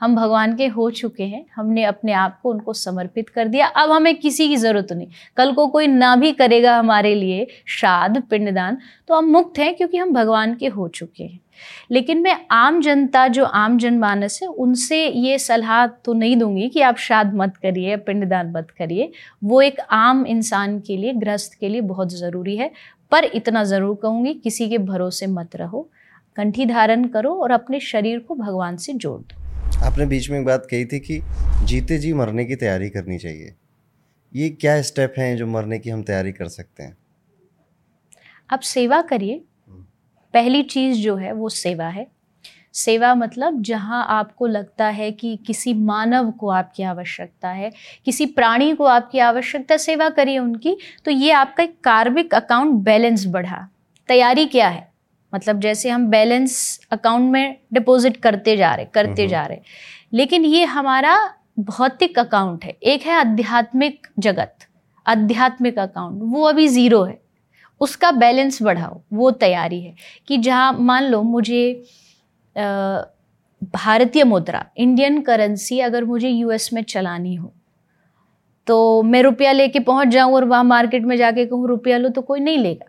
हम भगवान के हो चुके हैं, हमने अपने आप को उनको समर्पित कर दिया। अब हमें किसी की ज़रूरत नहीं। कल को कोई ना भी करेगा हमारे लिए श्राद्ध, पिंडदान तो हम मुक्त हैं क्योंकि हम भगवान के हो चुके हैं। लेकिन मैं आम जनता, जो आम जनमानस है, उनसे ये सलाह तो नहीं दूँगी कि आप श्राद्ध मत करिए, पिंडदान मत करिए। वो एक आम इंसान के लिए गृहस्थ के लिए बहुत ज़रूरी है। पर इतना ज़रूर कहूँगी, किसी के भरोसे मत रहो। कंठी धारण करो और अपने शरीर को भगवान से जोड़ दो। आपने बीच में एक बात कही थी कि जीते जी मरने की तैयारी करनी चाहिए। ये क्या स्टेप हैं जो मरने की हम तैयारी कर सकते हैं? आप सेवा करिए। पहली चीज़ जो है वो सेवा है। सेवा मतलब जहाँ आपको लगता है कि किसी मानव को आपकी आवश्यकता है, किसी प्राणी को आपकी आवश्यकता सेवा करिए उनकी तो ये आपका एक कार्मिक अकाउंट बैलेंस बढ़ा। तैयारी क्या है? मतलब जैसे हम बैलेंस अकाउंट में डिपॉजिट करते जा रहे करते। जा रहे। लेकिन ये हमारा भौतिक अकाउंट है एक है आध्यात्मिक जगत आध्यात्मिक अकाउंट वो अभी ज़ीरो है। उसका बैलेंस बढ़ाओ वो तैयारी है कि जहाँ मान लो मुझे भारतीय मुद्रा इंडियन करेंसी अगर मुझे यूएस में चलानी हो तो मैं रुपया लेके पहुँच जाऊँ और वहाँ मार्केट में जाके कहूँ रुपया लो तो कोई नहीं लेगा।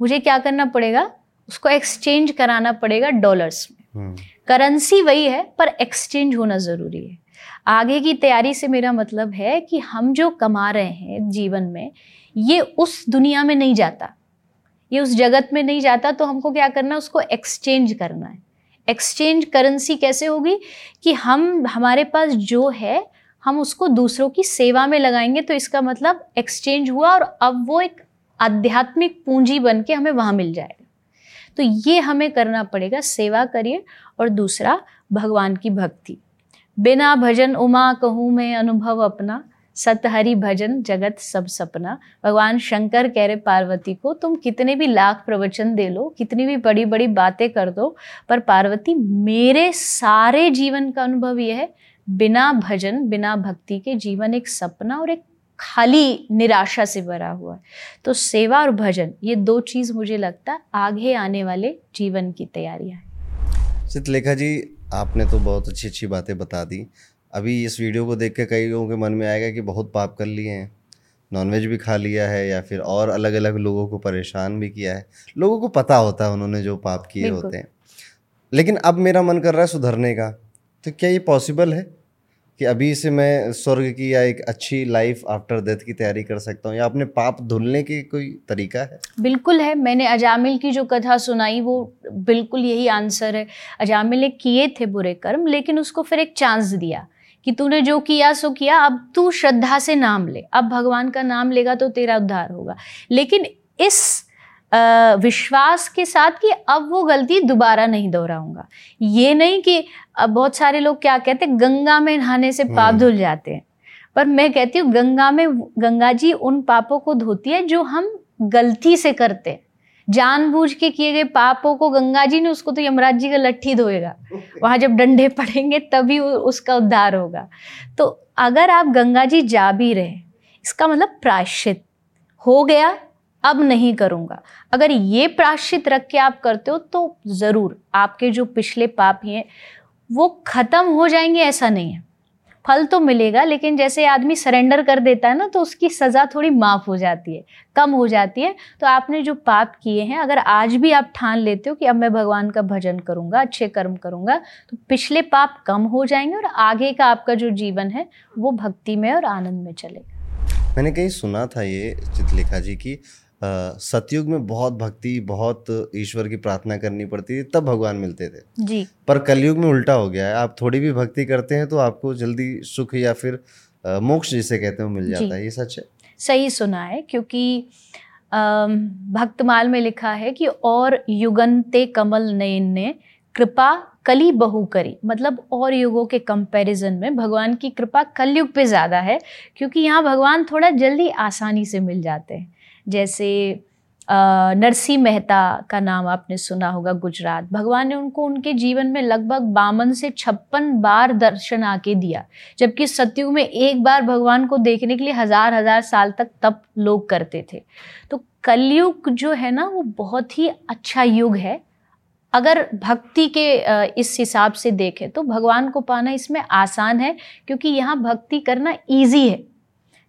मुझे क्या करना पड़ेगा? उसको एक्सचेंज कराना पड़ेगा डॉलर्स में। Currency hmm. वही है पर एक्सचेंज होना ज़रूरी है। आगे की तैयारी से मेरा मतलब है कि हम जो कमा रहे हैं जीवन में ये उस दुनिया में नहीं जाता। ये उस जगत में नहीं जाता तो हमको क्या करना है? उसको एक्सचेंज करना है। एक्सचेंज करेंसी कैसे होगी? कि हम हमारे पास जो है हम उसको दूसरों की सेवा में लगाएँगे तो इसका मतलब एक्सचेंज हुआ और अब वो एक आध्यात्मिक पूंजी बन के हमें वहाँ मिल जाएगा। तो ये हमें करना पड़ेगा, सेवा करिए और दूसरा, भगवान की भक्ति। बिना भजन उमा कहूँ मैं अनुभव अपना, सतहरी भजन जगत सब सपना। भगवान शंकर कह रहे पार्वती को, तुम कितने भी लाख प्रवचन दे लो, कितनी भी बड़ी बड़ी बातें कर दो, पर पार्वती, मेरे सारे जीवन का अनुभव यह है, बिना भजन, बिना भक्ति के जीवन एक सपना और एक खाली निराशा से भरा हुआ है। तो सेवा और भजन ये दो चीज़ मुझे लगता आगे आने वाले जीवन की तैयारियाँ हैं। चित्रलेखा जी आपने तो बहुत अच्छी अच्छी बातें बता दी। अभी इस वीडियो को देख के कई लोगों के मन में आएगा कि बहुत पाप कर लिए हैं। नॉनवेज भी खा लिया है या फिर और अलग अलग लोगों को परेशान भी किया है। लोगों को पता होता है उन्होंने जो पाप किए होते हैं। लेकिन अब मेरा मन कर रहा है सुधरने का। तो क्या ये पॉसिबल है? कि अभी से मैं स्वर्ग की या एक अच्छी लाइफ आफ्टर डेथ की तैयारी कर सकता हूँ, या अपने पाप धुलने की कोई तरीका है? बिल्कुल है। मैंने अजामिल की जो कथा सुनाई, वो बिल्कुल यही आंसर है। अजामिल ने किए थे बुरे कर्म, लेकिन उसको फिर एक चांस दिया कि तूने जो किया, सो किया। अब तू श्रद्धा से नाम ले। अब भगवान का नाम लेगा तो तेरा उद्धार होगा। लेकिन इस विश्वास के साथ कि अब वो गलती दोबारा नहीं दोहराऊँगा। ये नहीं कि अब बहुत सारे लोग क्या कहते हैं गंगा में नहाने से पाप हम्म। धुल जाते हैं। पर मैं कहती हूँ गंगा में गंगा जी उन पापों को धोती है जो हम गलती से करते हैं। जानबूझ के किए गए पापों को गंगा जी ने उसको तो यमराज जी का लट्ठी धोएगा। वहाँ जब डंडे पड़ेंगे तभी उसका उद्धार होगा। तो अगर आप गंगा जी जा भी रहे इसका मतलब प्रायश्चित हो गया अब नहीं करूँगा। अगर ये प्राश्चित रख के आप करते हो तो ज़रूर आपके जो पिछले पाप हैं, वो ख़त्म हो जाएँगे, ऐसा नहीं है। फल तो मिलेगा, लेकिन जैसे आदमी सरेंडर कर देता है ना तो उसकी सज़ा थोड़ी माफ़ हो जाती है, कम हो जाती है। तो आपने जो पाप किए हैं, अगर आज भी आप ठान लेते हो कि अब मैं भगवान का भजन करूँगा, अच्छे कर्म करूँगा तो पिछले पाप कम हो जाएँगे और आगे का आपका जो जीवन है, वो भक्ति में और आनंद में चलेगा। मैंने कहीं सुना था ये चित्रलेखा जी की सतयुग में बहुत भक्ति बहुत ईश्वर की प्रार्थना करनी पड़ती थी तब भगवान मिलते थे। जी। पर कलयुग में उल्टा हो गया है। आप थोड़ी भी भक्ति करते हैं तो आपको जल्दी सुख या फिर मोक्ष जिसे कहते हैं मिल जाता है। ये सच है? सही सुना है क्योंकि भक्तमाल में लिखा है कि और युगनते कमल नयन ने कृपा कली बहु करी। मतलब और युगों के कंपैरिजन में भगवान की कृपा कलयुग पे ज़्यादा है क्योंकि यहाँ भगवान थोड़ा जल्दी आसानी से मिल जाते हैं। जैसे नरसिंह मेहता का नाम आपने सुना होगा गुजरात। भगवान ने उनको, उनके जीवन में लगभग बावन से छप्पन बार दर्शन आके दिया। जबकि सत्युग में एक बार भगवान को देखने के लिए हज़ार हज़ार साल तक तप लोग करते थे। तो कलयुग जो है ना, वो बहुत ही अच्छा युग है। अगर भक्ति के इस हिसाब से देखें तो भगवान को पाना इसमें आसान है, क्योंकि यहाँ भक्ति करना ईजी है।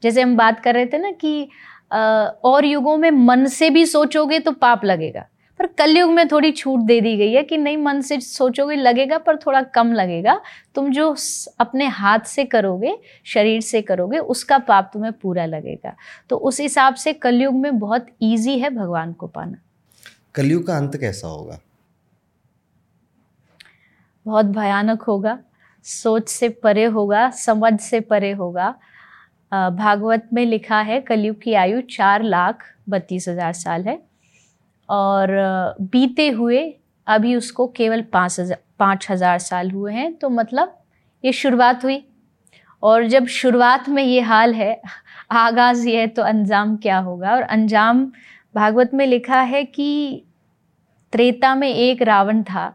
जैसे हम बात कर रहे थे ना कि और युगों में मन से भी सोचोगे तो पाप लगेगा। पर कलयुग में थोड़ी छूट दे दी गई है कि नहीं मन से सोचोगे लगेगा पर थोड़ा कम लगेगा। तुम जो अपने हाथ से करोगे शरीर से करोगे उसका पाप तुम्हें पूरा लगेगा। तो उस हिसाब से कलयुग में बहुत ईजी है भगवान को पाना। कलयुग का अंत कैसा होगा? बहुत भयानक होगा। सोच से परे होगा समझ से परे होगा। भागवत में लिखा है, कलयुग की आयु चार लाख बत्तीस हज़ार साल है। और बीते हुए अभी उसको केवल पाँच हज़ार पाँच हज़ार साल हुए हैं तो मतलब ये शुरुआत हुई। और जब शुरुआत में ये हाल है, आगाज़ ये है तो अंजाम क्या होगा? और अंजाम भागवत में लिखा है कि त्रेता में एक रावण था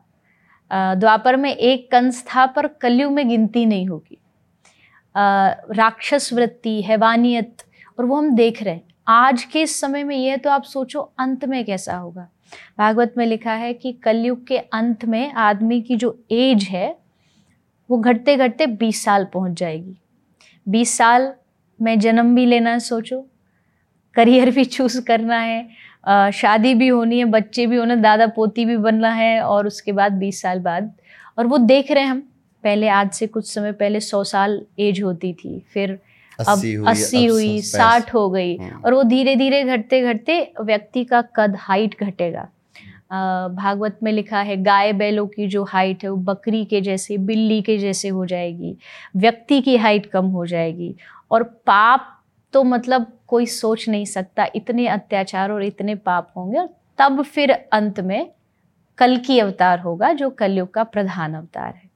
द्वापर में एक कंस था, पर कलयुग में गिनती नहीं होगी। राक्षस वृत्ति हैवानियत, और वो हम देख रहे हैं। आज के इस समय में यह तो आप सोचो अंत में कैसा होगा। भागवत में लिखा है कि कलयुग के अंत में आदमी की जो एज है, वो घटते घटते बीस साल पहुँच जाएगी। बीस साल में जन्म भी लेना है, सोचो। करियर भी चूज़ करना है शादी भी होनी है, बच्चे भी होने दादा पोती भी बनना है, और उसके बाद बीस साल बाद। और वो देख रहे हैं हम पहले आज से कुछ समय पहले सौ साल एज होती थी फिर अब अस्सी हुई साठ हो गई। हम्म। और वो धीरे धीरे घटते घटते व्यक्ति का कद हाइट घटेगा। भागवत में लिखा है गाय बैलों की जो हाइट है वो बकरी के जैसे बिल्ली के जैसे हो जाएगी। व्यक्ति की हाइट कम हो जाएगी। और पाप तो मतलब कोई सोच नहीं सकता इतने अत्याचार और इतने पाप होंगे। और तब फिर अंत में कल की अवतार होगा जो कलयुग का प्रधान अवतार है।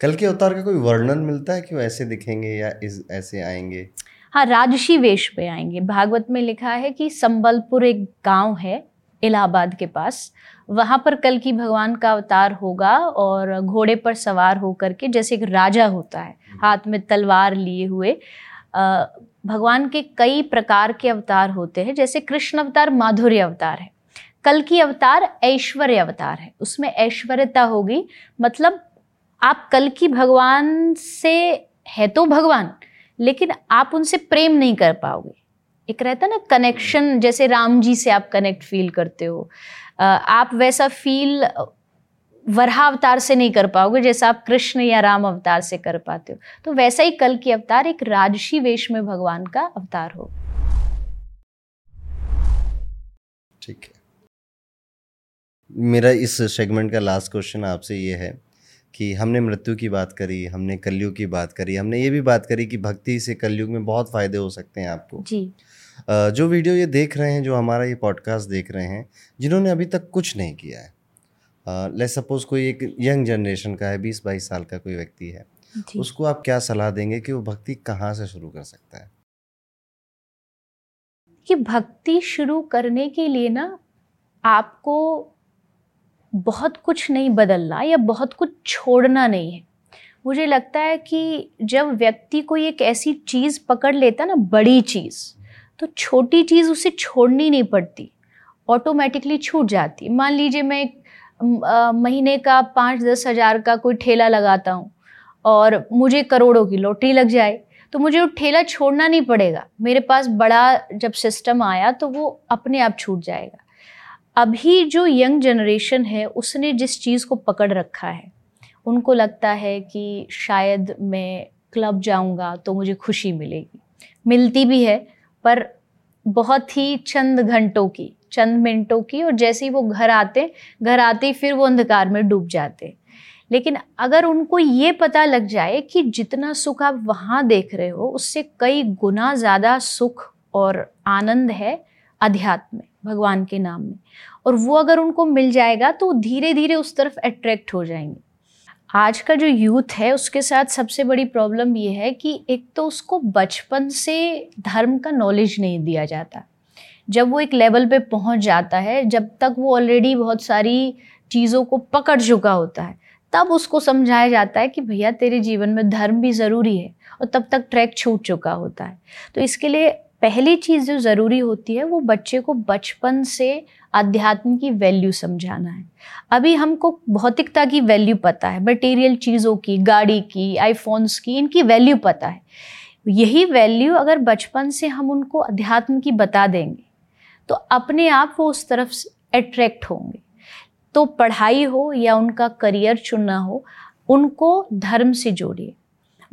कल के अवतार का कोई वर्णन मिलता है कि वो ऐसे दिखेंगे या इस ऐसे आएँगे? हाँ राजसी वेश में आएँगे। भागवत में लिखा है कि संबलपुर एक गाँव है इलाहाबाद के पास। वहाँ पर कल की भगवान का अवतार होगा और घोड़े पर सवार होकर के जैसे एक राजा होता है हाथ में तलवार लिए हुए। भगवान के कई प्रकार के अवतार होते हैं जैसे कृष्ण अवतार माधुर्य अवतार है। कल की अवतार ऐश्वर्य अवतार है। उसमें ऐश्वर्यता होगी मतलब आप कल की भगवान से है तो भगवान लेकिन आप उनसे प्रेम नहीं कर पाओगे। एक रहता ना कनेक्शन जैसे राम जी से आप कनेक्ट फील करते हो। आप वैसा फील वरहा अवतार से नहीं कर पाओगे जैसा आप कृष्ण या राम अवतार से कर पाते हो। तो वैसा ही कल की अवतार एक राजसी वेश में भगवान का अवतार हो। ठीक है। मेरा इस सेगमेंट का लास्ट क्वेश्चन आपसे ये है कि हमने मृत्यु की बात करी हमने कलयुग की बात करी हमने ये भी बात करी कि भक्ति से कलयुग में बहुत फ़ायदे हो सकते हैं आपको। जी। जो वीडियो ये देख रहे हैं जो हमारा ये पॉडकास्ट देख रहे हैं जिन्होंने अभी तक कुछ नहीं किया है। लेट सपोज़ कोई एक यंग जनरेशन का है बीस बाईस साल का कोई व्यक्ति है उसको आप क्या सलाह देंगे कि वो भक्ति कहाँ से शुरू कर सकता है? कि भक्ति शुरू करने के लिए ना आपको बहुत कुछ नहीं बदलना या बहुत कुछ छोड़ना नहीं है। मुझे लगता है कि जब व्यक्ति कोई एक ऐसी चीज़ पकड़ लेता ना, बड़ी चीज़ तो छोटी चीज़ उसे छोड़नी नहीं पड़ती ऑटोमेटिकली छूट जाती मान लीजिए मैं एक महीने का पाँच दस हज़ार का कोई ठेला लगाता हूँ और मुझे करोड़ों की लॉटरी लग जाए तो मुझे वो ठेला छोड़ना नहीं पड़ेगा। मेरे पास बड़ा जब सिस्टम आया तो वो अपने आप छूट जाएगा। अभी जो यंग जनरेशन है, उसने जिस चीज़ को पकड़ रखा है, उनको लगता है कि शायद मैं क्लब जाऊँगा तो मुझे खुशी मिलेगी। मिलती भी है, पर बहुत ही चंद घंटों की चंद मिनटों की और जैसे ही वो घर आते घर आते ही फिर वो अंधकार में डूब जाते। लेकिन अगर उनको ये पता लग जाए कि जितना सुख आप वहाँ देख रहे हो, उससे कई गुना ज़्यादा सुख और आनंद है अध्यात्म में। भगवान के नाम में। और वो अगर उनको मिल जाएगा तो धीरे धीरे उस तरफ़ अट्रैक्ट हो जाएँगे। आज का जो यूथ है, उसके साथ सबसे बड़ी प्रॉब्लम ये है कि एक तो उसको बचपन से धर्म का नॉलेज नहीं दिया जाता। जब वो एक लेवल पे पहुँच जाता है, जब तक वो ऑलरेडी बहुत सारी चीज़ों को पकड़ चुका होता है, तब उसको समझाया जाता है कि भैया तेरे जीवन में धर्म भी ज़रूरी है और तब तक ट्रैक छूट चुका होता है। तो इसके लिए पहली चीज़ जो ज़रूरी होती है, वो बच्चे को बचपन से अध्यात्म की वैल्यू समझाना है। अभी हमको भौतिकता की वैल्यू पता है, मटेरियल चीज़ों की, गाड़ी की, आईफोन्स की, इनकी वैल्यू पता है। यही वैल्यू अगर बचपन से हम उनको अध्यात्म की बता देंगे तो अपने आप वो उस तरफ़ अट्रैक्ट होंगे। तो पढ़ाई हो या उनका करियर चुनना हो, उनको धर्म से जोड़िए।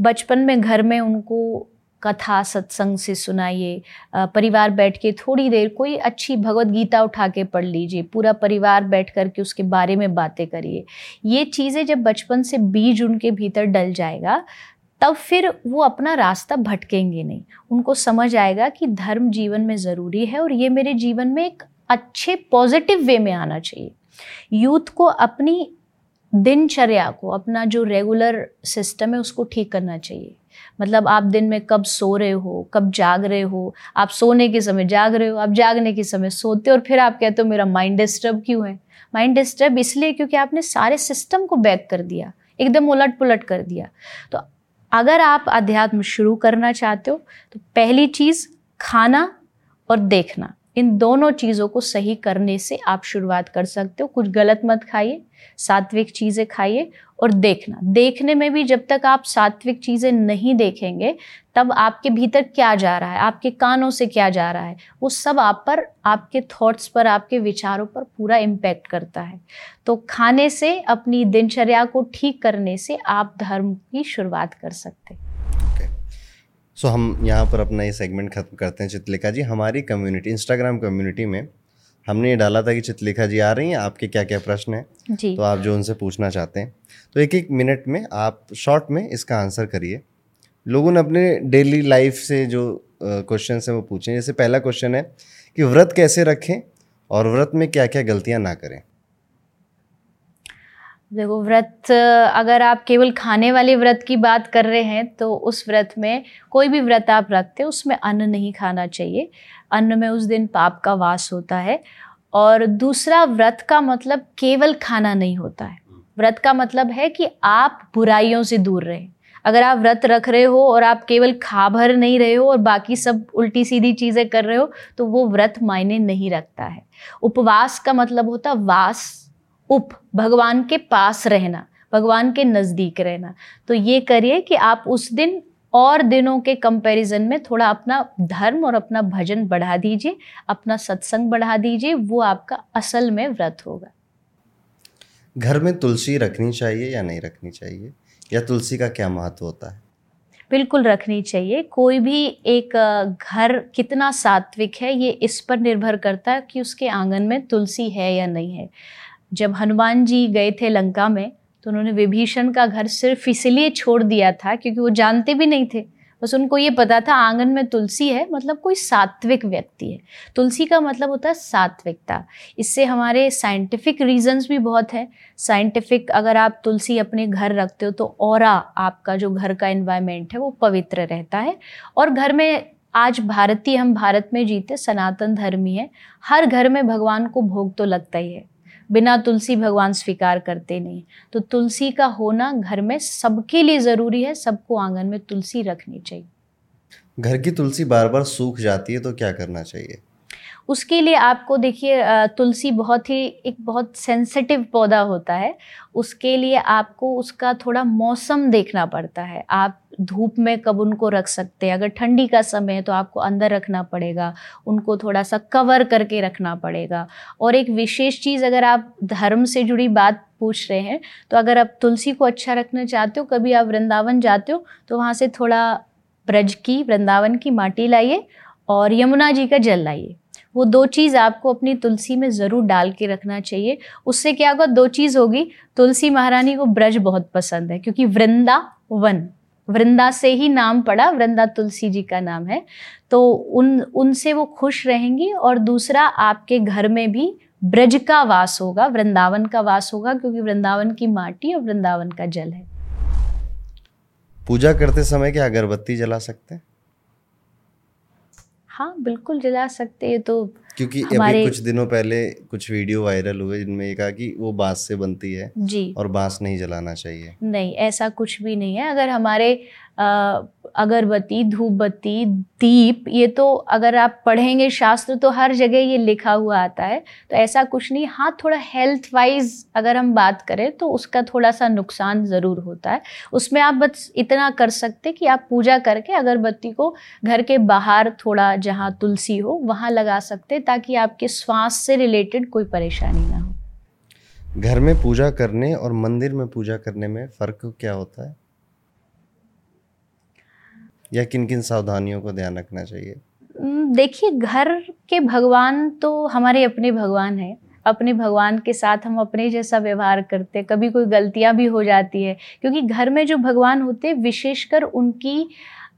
बचपन में घर में उनको कथा सत्संग से सुनाइए। परिवार बैठ के थोड़ी देर कोई अच्छी भगवत गीता उठा के पढ़ लीजिए। पूरा परिवार बैठ कर के उसके बारे में बातें करिए। ये चीज़ें जब बचपन से बीज उनके भीतर डल जाएगा, तब फिर वो अपना रास्ता भटकेंगे नहीं। उनको समझ आएगा कि धर्म जीवन में ज़रूरी है और ये मेरे जीवन में एक अच्छे पॉजिटिव वे में आना चाहिए। यूथ को अपनी दिनचर्या को, अपना जो रेगुलर सिस्टम है उसको ठीक करना चाहिए। मतलब आप दिन में कब सो रहे हो, कब जाग रहे हो, आप सोने के समय जाग रहे हो, आप जागने के समय सोते हो और फिर आप कहते हो मेरा माइंड डिस्टर्ब क्यों है? माइंड डिस्टर्ब इसलिए क्योंकि आपने सारे सिस्टम को बैक कर दिया, एकदम उलट पुलट कर दिया। तो अगर आप अध्यात्म शुरू करना चाहते हो तो पहली चीज़ खाना और देखना। इन दोनों चीज़ों को सही करने से आप शुरुआत कर सकते हो। कुछ गलत मत खाइए, सात्विक चीज़ें खाइए और देखना। देखने में भी जब तक आप सात्विक चीज़ें नहीं देखेंगे, तब आपके भीतर क्या जा रहा है, आपके कानों से क्या जा रहा है, वो सब आप पर, आपके थॉट्स पर, आपके विचारों पर पूरा इम्पैक्ट करता है। तो खाने से, अपनी दिनचर्या को ठीक करने से आप धर्म की शुरुआत कर सकते हैं। सो so, हम यहाँ पर अपना ये सेगमेंट खत्म करते हैं चित्रलेखा जी। हमारी कम्युनिटी इंस्टाग्राम कम्युनिटी में हमने ये डाला था कि चित्रलेखा जी आ रही हैं आपके क्या क्या प्रश्न हैं? तो आप जो उनसे पूछना चाहते हैं। तो एक एक मिनट में आप शॉर्ट में इसका आंसर करिए। लोगों ने अपने डेली लाइफ से जो क्वेश्चन हैं वो पूछे। जैसे पहला क्वेश्चन है कि व्रत कैसे रखें और व्रत में क्या क्या गलतियाँ ना करें? देखो, व्रत, अगर आप केवल खाने वाले व्रत की बात कर रहे हैं तो उस व्रत में कोई भी व्रत आप रखते हैं, उसमें अन्न नहीं खाना चाहिए। अन्न में उस दिन पाप का वास होता है। और दूसरा, व्रत का मतलब केवल खाना नहीं होता है। व्रत का मतलब है कि आप बुराइयों से दूर रहें। अगर आप व्रत रख रहे हो और आप केवल खा भर नहीं रहे हो और बाकी सब उल्टी सीधी चीज़ें कर रहे हो तो वो व्रत मायने नहीं रखता है। उपवास का मतलब होता वास। उप भगवान के पास रहना भगवान के नज़दीक रहना। तो ये करिए कि आप उस दिन और दिनों के कंपैरिजन में थोड़ा अपना धर्म और अपना भजन बढ़ा दीजिए अपना सत्संग बढ़ा दीजिए वो आपका असल में व्रत होगा। घर में तुलसी रखनी चाहिए या नहीं रखनी चाहिए? या तुलसी का क्या महत्व होता है? बिल्कुल रखनी चाहिए। कोई भी एक घर कितना सात्विक है ये इस पर निर्भर करता है कि उसके आँगन में तुलसी है या नहीं है। जब हनुमान जी गए थे लंका में तो उन्होंने विभीषण का घर सिर्फ़ इसलिए छोड़ दिया था क्योंकि वो जानते भी नहीं थे। बस उनको ये पता था, आँगन में तुलसी है मतलब कोई सात्विक व्यक्ति है। तुलसी का मतलब होता है सात्विकता। इससे हमारे साइंटिफिक रीजंस भी बहुत है। साइंटिफिक अगर आप तुलसी अपने घर रखते हो तो और आपका जो घर का इन्वायरमेंट है, वो पवित्र रहता है। और घर में आज भारतीय, हम भारत में जीते, सनातन धर्मी है। हर घर में भगवान को भोग तो लगता ही है। बिना तुलसी भगवान स्वीकार करते नहीं। तो तुलसी का होना घर में सबके लिए ज़रूरी है, सबको आँगन में तुलसी रखनी चाहिए। घर की तुलसी बार बार सूख जाती है तो क्या करना चाहिए? उसके लिए आपको देखिए तुलसी बहुत ही एक बहुत सेंसिटिव पौधा होता है। उसके लिए आपको उसका थोड़ा मौसम देखना पड़ता है। आप धूप में कब उनको रख सकते हैं? अगर ठंडी का समय है तो आपको अंदर रखना पड़ेगा, उनको थोड़ा सा कवर करके रखना पड़ेगा। और एक विशेष चीज़, अगर आप धर्म से जुड़ी बात पूछ रहे हैं तो अगर आप तुलसी को अच्छा रखना चाहते हो, कभी आप वृंदावन जाते हो तो वहाँ से थोड़ा ब्रज की, वृंदावन की माटी लाइए और यमुना जी का जल लाइए। वो दो चीज़ आपको अपनी तुलसी में ज़रूर डाल के रखना चाहिए। उससे क्या होगा? दो चीज़ होगी। तुलसी महारानी को ब्रज बहुत पसंद है, क्योंकि वृंदा वन वृंदा से ही नाम पड़ा, वृंदा तुलसी जी का नाम है। तो उन, उनसे वो खुश रहेंगी और दूसरा आपके घर में भी ब्रज का वास होगा, वृंदावन का वास होगा, क्योंकि वृंदावन की माटी और वृंदावन का जल है। पूजा करते समय क्या अगरबत्ती जला सकते हैं? हाँ बिल्कुल जला सकते हैं तो क्योंकि हमारे अभी कुछ दिनों पहले कुछ वीडियो वायरल हुए जिनमें ये कहा कि वो बाँस से बनती है जी। और बाँस नहीं जलाना चाहिए। नहीं ऐसा कुछ भी नहीं है। अगर हमारे अगरबत्ती धूप बत्ती दीप, ये तो अगर आप पढ़ेंगे शास्त्र तो हर जगह ये लिखा हुआ आता है। तो ऐसा कुछ नहीं हाँ थोड़ा हेल्थ वाइज अगर हम बात करें तो उसका थोड़ा सा नुकसान ज़रूर होता है। उसमें आप बस इतना कर सकते कि आप पूजा करके अगरबत्ती को घर के बाहर थोड़ा जहाँ तुलसी हो, वहाँ लगा सकते ताकि आपके श्वास से रिलेटेड कोई परेशानी ना हो। घर में पूजा करने और मंदिर में पूजा करने में फ़र्क क्या होता है? या किन किन सावधानियों को ध्यान रखना चाहिए? देखिए, घर के भगवान तो हमारे अपने भगवान हैं। अपने भगवान के साथ हम अपने जैसा व्यवहार करते हैं। कभी कोई गलतियाँ भी हो जाती है। क्योंकि घर में जो भगवान होते हैं, विशेषकर उनकी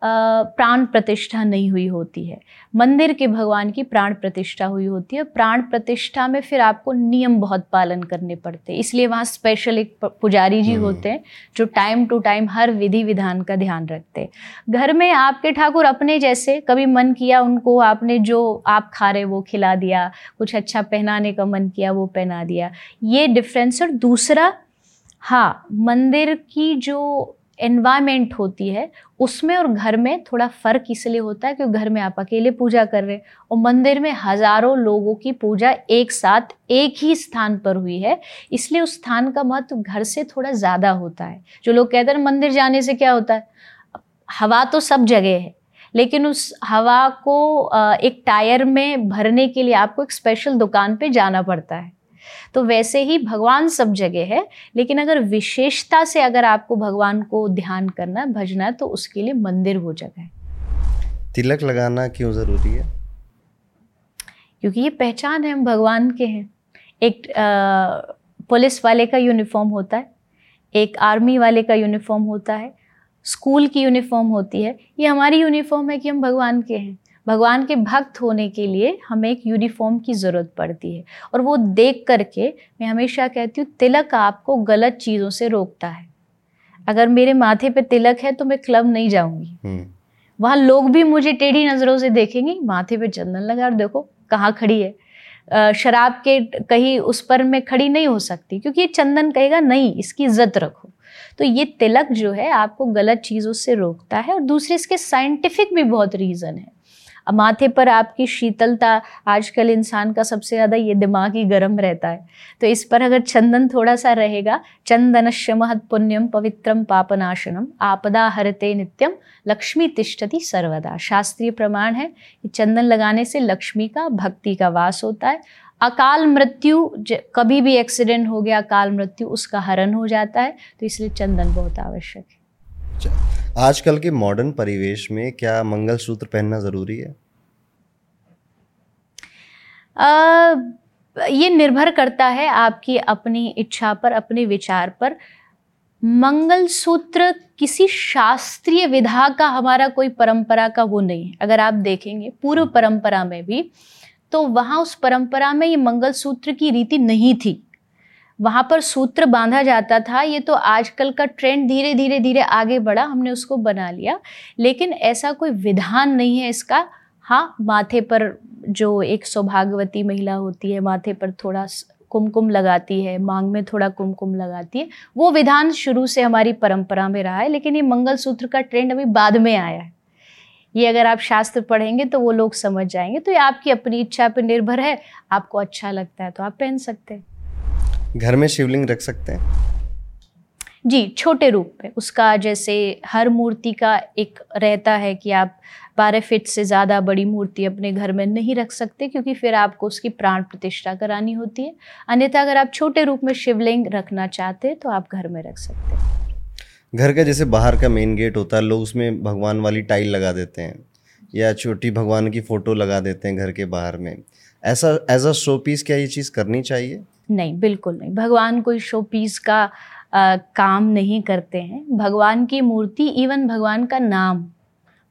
प्राण प्रतिष्ठा नहीं हुई होती है। मंदिर के भगवान की प्राण प्रतिष्ठा हुई होती है। प्राण प्रतिष्ठा में फिर आपको नियम बहुत पालन करने पड़ते हैं। इसलिए वहाँ स्पेशल एक पुजारी जी हम्म। होते हैं जो टाइम टू टाइम हर विधि विधान का ध्यान रखते हैं। घर में आपके ठाकुर अपने जैसे कभी मन किया उनको आपने जो आप खा रहे वो खिला दिया कुछ अच्छा पहनाने का मन किया वो पहना दिया। ये डिफरेंस और दूसरा हाँ मंदिर की जो एनवायरमेंट होती है, उसमें और घर में थोड़ा फ़र्क इसलिए होता है क्योंकि घर में आप अकेले पूजा कर रहे हैं और मंदिर में हज़ारों लोगों की पूजा एक साथ, एक ही स्थान पर हुई है। इसलिए उस स्थान का महत्व घर से थोड़ा ज़्यादा होता है। जो लोग कहते हैं मंदिर जाने से क्या होता है? हवा तो सब जगह है, लेकिन उस हवा को एक टायर में भरने के लिए आपको एक स्पेशल दुकान पे जाना पड़ता है। तो वैसे ही भगवान सब जगह है लेकिन अगर विशेषता से अगर आपको भगवान को ध्यान करना भजना है तो उसके लिए मंदिर वो जगह है। तिलक लगाना क्यों ज़रूरी है? क्योंकि ये पहचान है हम भगवान के हैं। एक पुलिस वाले का यूनिफॉर्म होता है एक आर्मी वाले का यूनिफॉर्म होता है स्कूल की यूनिफॉर्म होती है। ये हमारी यूनिफॉर्म है कि हम भगवान के हैं। भगवान के भक्त होने के लिए हमें एक यूनिफॉर्म की ज़रूरत पड़ती है। और वो देख करके मैं हमेशा कहती हूँ तिलक आपको गलत चीज़ों से रोकता है। अगर मेरे माथे पे तिलक है तो मैं क्लब नहीं जाऊँगी। हम्म। वहाँ लोग भी मुझे टेढ़ी नज़रों से देखेंगे माथे पे चंदन लगा और देखो कहाँ खड़ी है। शराब के कहीं उस पर मैं खड़ी नहीं हो सकती क्योंकि ये चंदन कहेगा नहीं इसकी इज़्ज़त रखो। तो ये तिलक जो है आपको गलत चीज़ों से रोकता है और दूसरे इसके साइंटिफिक भी बहुत रीज़न है। माथे पर आपकी शीतलता आजकल इंसान का सबसे ज़्यादा ये दिमाग ही गर्म रहता है। तो इस पर अगर चंदन थोड़ा सा रहेगा चंदन महत पुण्यम पवित्रम पापनाशनम आपदा हरते नित्यम लक्ष्मी तिष्ठति सर्वदा। शास्त्रीय प्रमाण है, कि चंदन लगाने से लक्ष्मी का, भक्ति का वास होता है। अकाल मृत्यु कभी भी एक्सीडेंट हो गया, अकाल मृत्यु उसका हरण हो जाता है। तो इसलिए चंदन बहुत आवश्यक है। आजकल के मॉडर्न परिवेश में क्या मंगलसूत्र पहनना ज़रूरी है? आ, ये निर्भर करता है आपकी अपनी इच्छा पर अपने विचार पर। मंगलसूत्र किसी शास्त्रीय विधा का हमारा कोई परंपरा का वो नहीं है। अगर आप देखेंगे पूर्व परंपरा में भी तो वहाँ उस परंपरा में ये मंगलसूत्र की रीति नहीं थी। वहाँ पर सूत्र बांधा जाता था। ये तो आजकल का ट्रेंड धीरे धीरे धीरे आगे बढ़ा, हमने उसको बना लिया। लेकिन ऐसा कोई विधान नहीं है इसका। हाँ माथे पर जो एक सौभाग्यवती महिला होती है, माथे पर थोड़ा कुमकुम लगाती है, मांग में थोड़ा कुमकुम लगाती है, वो विधान शुरू से हमारी परंपरा में रहा है, लेकिन ये मंगलसूत्र का ट्रेंड अभी बाद में आया है। ये अगर आप शास्त्र पढ़ेंगे तो वो लोग समझ जाएँगे। तो ये आपकी अपनी इच्छा पर निर्भर है, आपको अच्छा लगता है तो आप पहन सकते हैं। घर में शिवलिंग रख सकते हैं? जी छोटे रूप में। उसका जैसे हर मूर्ति का एक रहता है कि आप बारह फिट से ज़्यादा बड़ी मूर्ति अपने घर में नहीं रख सकते क्योंकि फिर आपको उसकी प्राण प्रतिष्ठा करानी होती है। अन्यथा अगर आप छोटे रूप में शिवलिंग रखना चाहते हैं तो आप घर में रख सकते हैं। घर का जैसे बाहर का मेन गेट होता है लोग उसमें भगवान वाली टाइल लगा देते हैं या छोटी भगवान की फ़ोटो लगा देते हैं घर के बाहर में। ऐसा एज अ शो पीस क्या ये चीज़ करनी चाहिए? नहीं बिल्कुल नहीं। भगवान कोई शो पीस का आ, काम नहीं करते हैं। भगवान की मूर्ति इवन भगवान का नाम।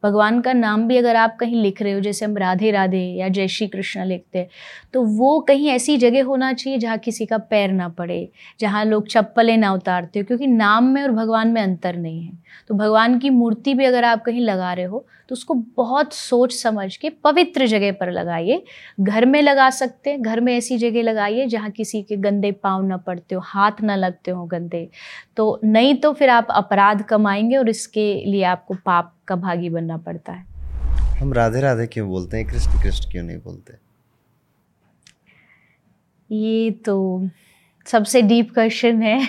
भगवान का नाम भी अगर आप कहीं लिख रहे हो, जैसे हम राधे राधे या जय श्री कृष्ण लिखते हैं तो वो कहीं ऐसी जगह होना चाहिए जहाँ किसी का पैर ना पड़े, जहाँ लोग चप्पलें ना उतारते हो, क्योंकि नाम में और भगवान में अंतर नहीं है। तो भगवान की मूर्ति भी अगर आप कहीं लगा रहे हो तो उसको बहुत सोच समझ के पवित्र जगह पर लगाइए। घर में लगा सकते हैं, घर में ऐसी जगह लगाइए जहाँ किसी के गंदे पाँव ना पड़ते हो, हाथ ना लगते हो गंदे। तो नहीं तो फिर आप अपराध कमाएँगे और इसके लिए आपको पाप का भागी बनना पड़ता है। हम राधे राधे क्यों बोलते हैं? कृष्ण कृष्ण क्यों नहीं बोलते? ये तो सबसे डीप क्वेश्चन है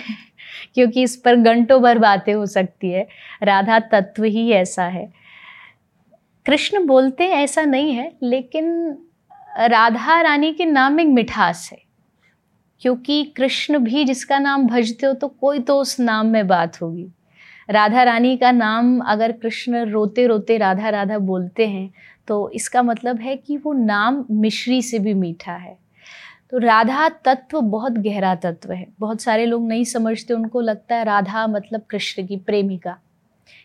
क्योंकि इस पर घंटों भर बातें हो सकती है। राधा तत्व ही ऐसा है। कृष्ण बोलते हैं ऐसा नहीं है लेकिन राधा रानी के नाम एक मिठास है। क्योंकि कृष्ण भी जिसका नाम भजते हो तो कोई तो उस नाम में बात होगी। राधा रानी का नाम अगर कृष्ण रोते रोते राधा राधा बोलते हैं तो इसका मतलब है कि वो नाम मिश्री से भी मीठा है। तो राधा तत्व बहुत गहरा तत्व है। बहुत सारे लोग नहीं समझते, उनको लगता है राधा मतलब कृष्ण की प्रेमिका।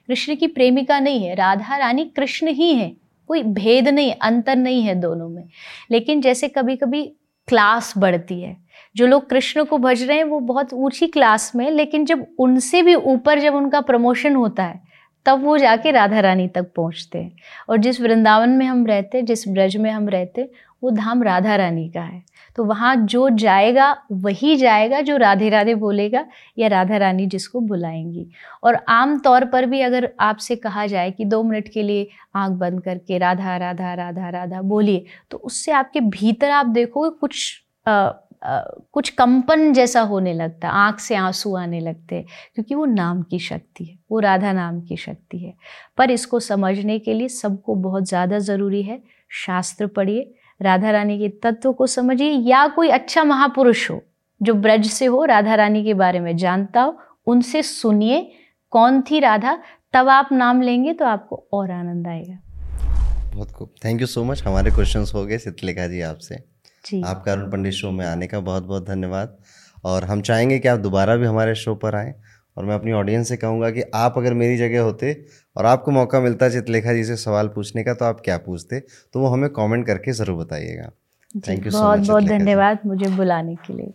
कृष्ण की प्रेमिका नहीं है, राधा रानी कृष्ण ही है। कोई भेद नहीं, अंतर नहीं है दोनों में। लेकिन जैसे कभी कभी क्लास बढ़ती है जो लोग कृष्ण को भज रहे हैं वो बहुत ऊँची क्लास में लेकिन जब उनसे भी ऊपर जब उनका प्रमोशन होता है तब वो जाके राधा रानी तक पहुँचते हैं। और जिस वृंदावन में हम रहते जिस ब्रज में हम रहते वो धाम राधा रानी का है। तो वहाँ जो जाएगा वही जाएगा जो राधे राधे बोलेगा या राधा रानी जिसको बुलाएँगी। और आम तौर पर भी अगर आपसे कहा जाए कि दो मिनट के लिए आँख बंद करके राधा राधा राधा राधा बोलिए तो उससे आपके भीतर आप देखोगे कुछ आ, कुछ कंपन जैसा होने लगता, आँख से आँसू आने लगते, क्योंकि वो नाम की शक्ति है, वो राधा नाम की शक्ति है। पर इसको समझने के लिए सबको बहुत ज़्यादा ज़रूरी है, शास्त्र पढ़िए, राधा रानी के तत्व को समझिए, या कोई अच्छा महापुरुष हो, जो ब्रज से हो, राधा रानी के बारे में जानता हो, उनसे सुनिए, कौन थी राधा, तब आप नाम लेंगे तो आपको और आनंद आएगा। बहुत खूब। थैंक यू सो मच हमारे क्वेश्चंस हो गए चित्रलेखा जी आपसे। आपका अरुण पंडित शो में आने का बहुत बहुत धन्यवाद। और हम चाहेंगे कि आप दोबारा भी हमारे शो पर आएँ। और मैं अपनी ऑडियंस से कहूँगा कि आप अगर मेरी जगह होते और आपको मौका मिलता चित्रलेखा जी से सवाल पूछने का तो आप क्या पूछते? तो वो हमें कमेंट करके ज़रूर बताइएगा। थैंक यू बहुत बहुत धन्यवाद मुझे बुलाने के लिए।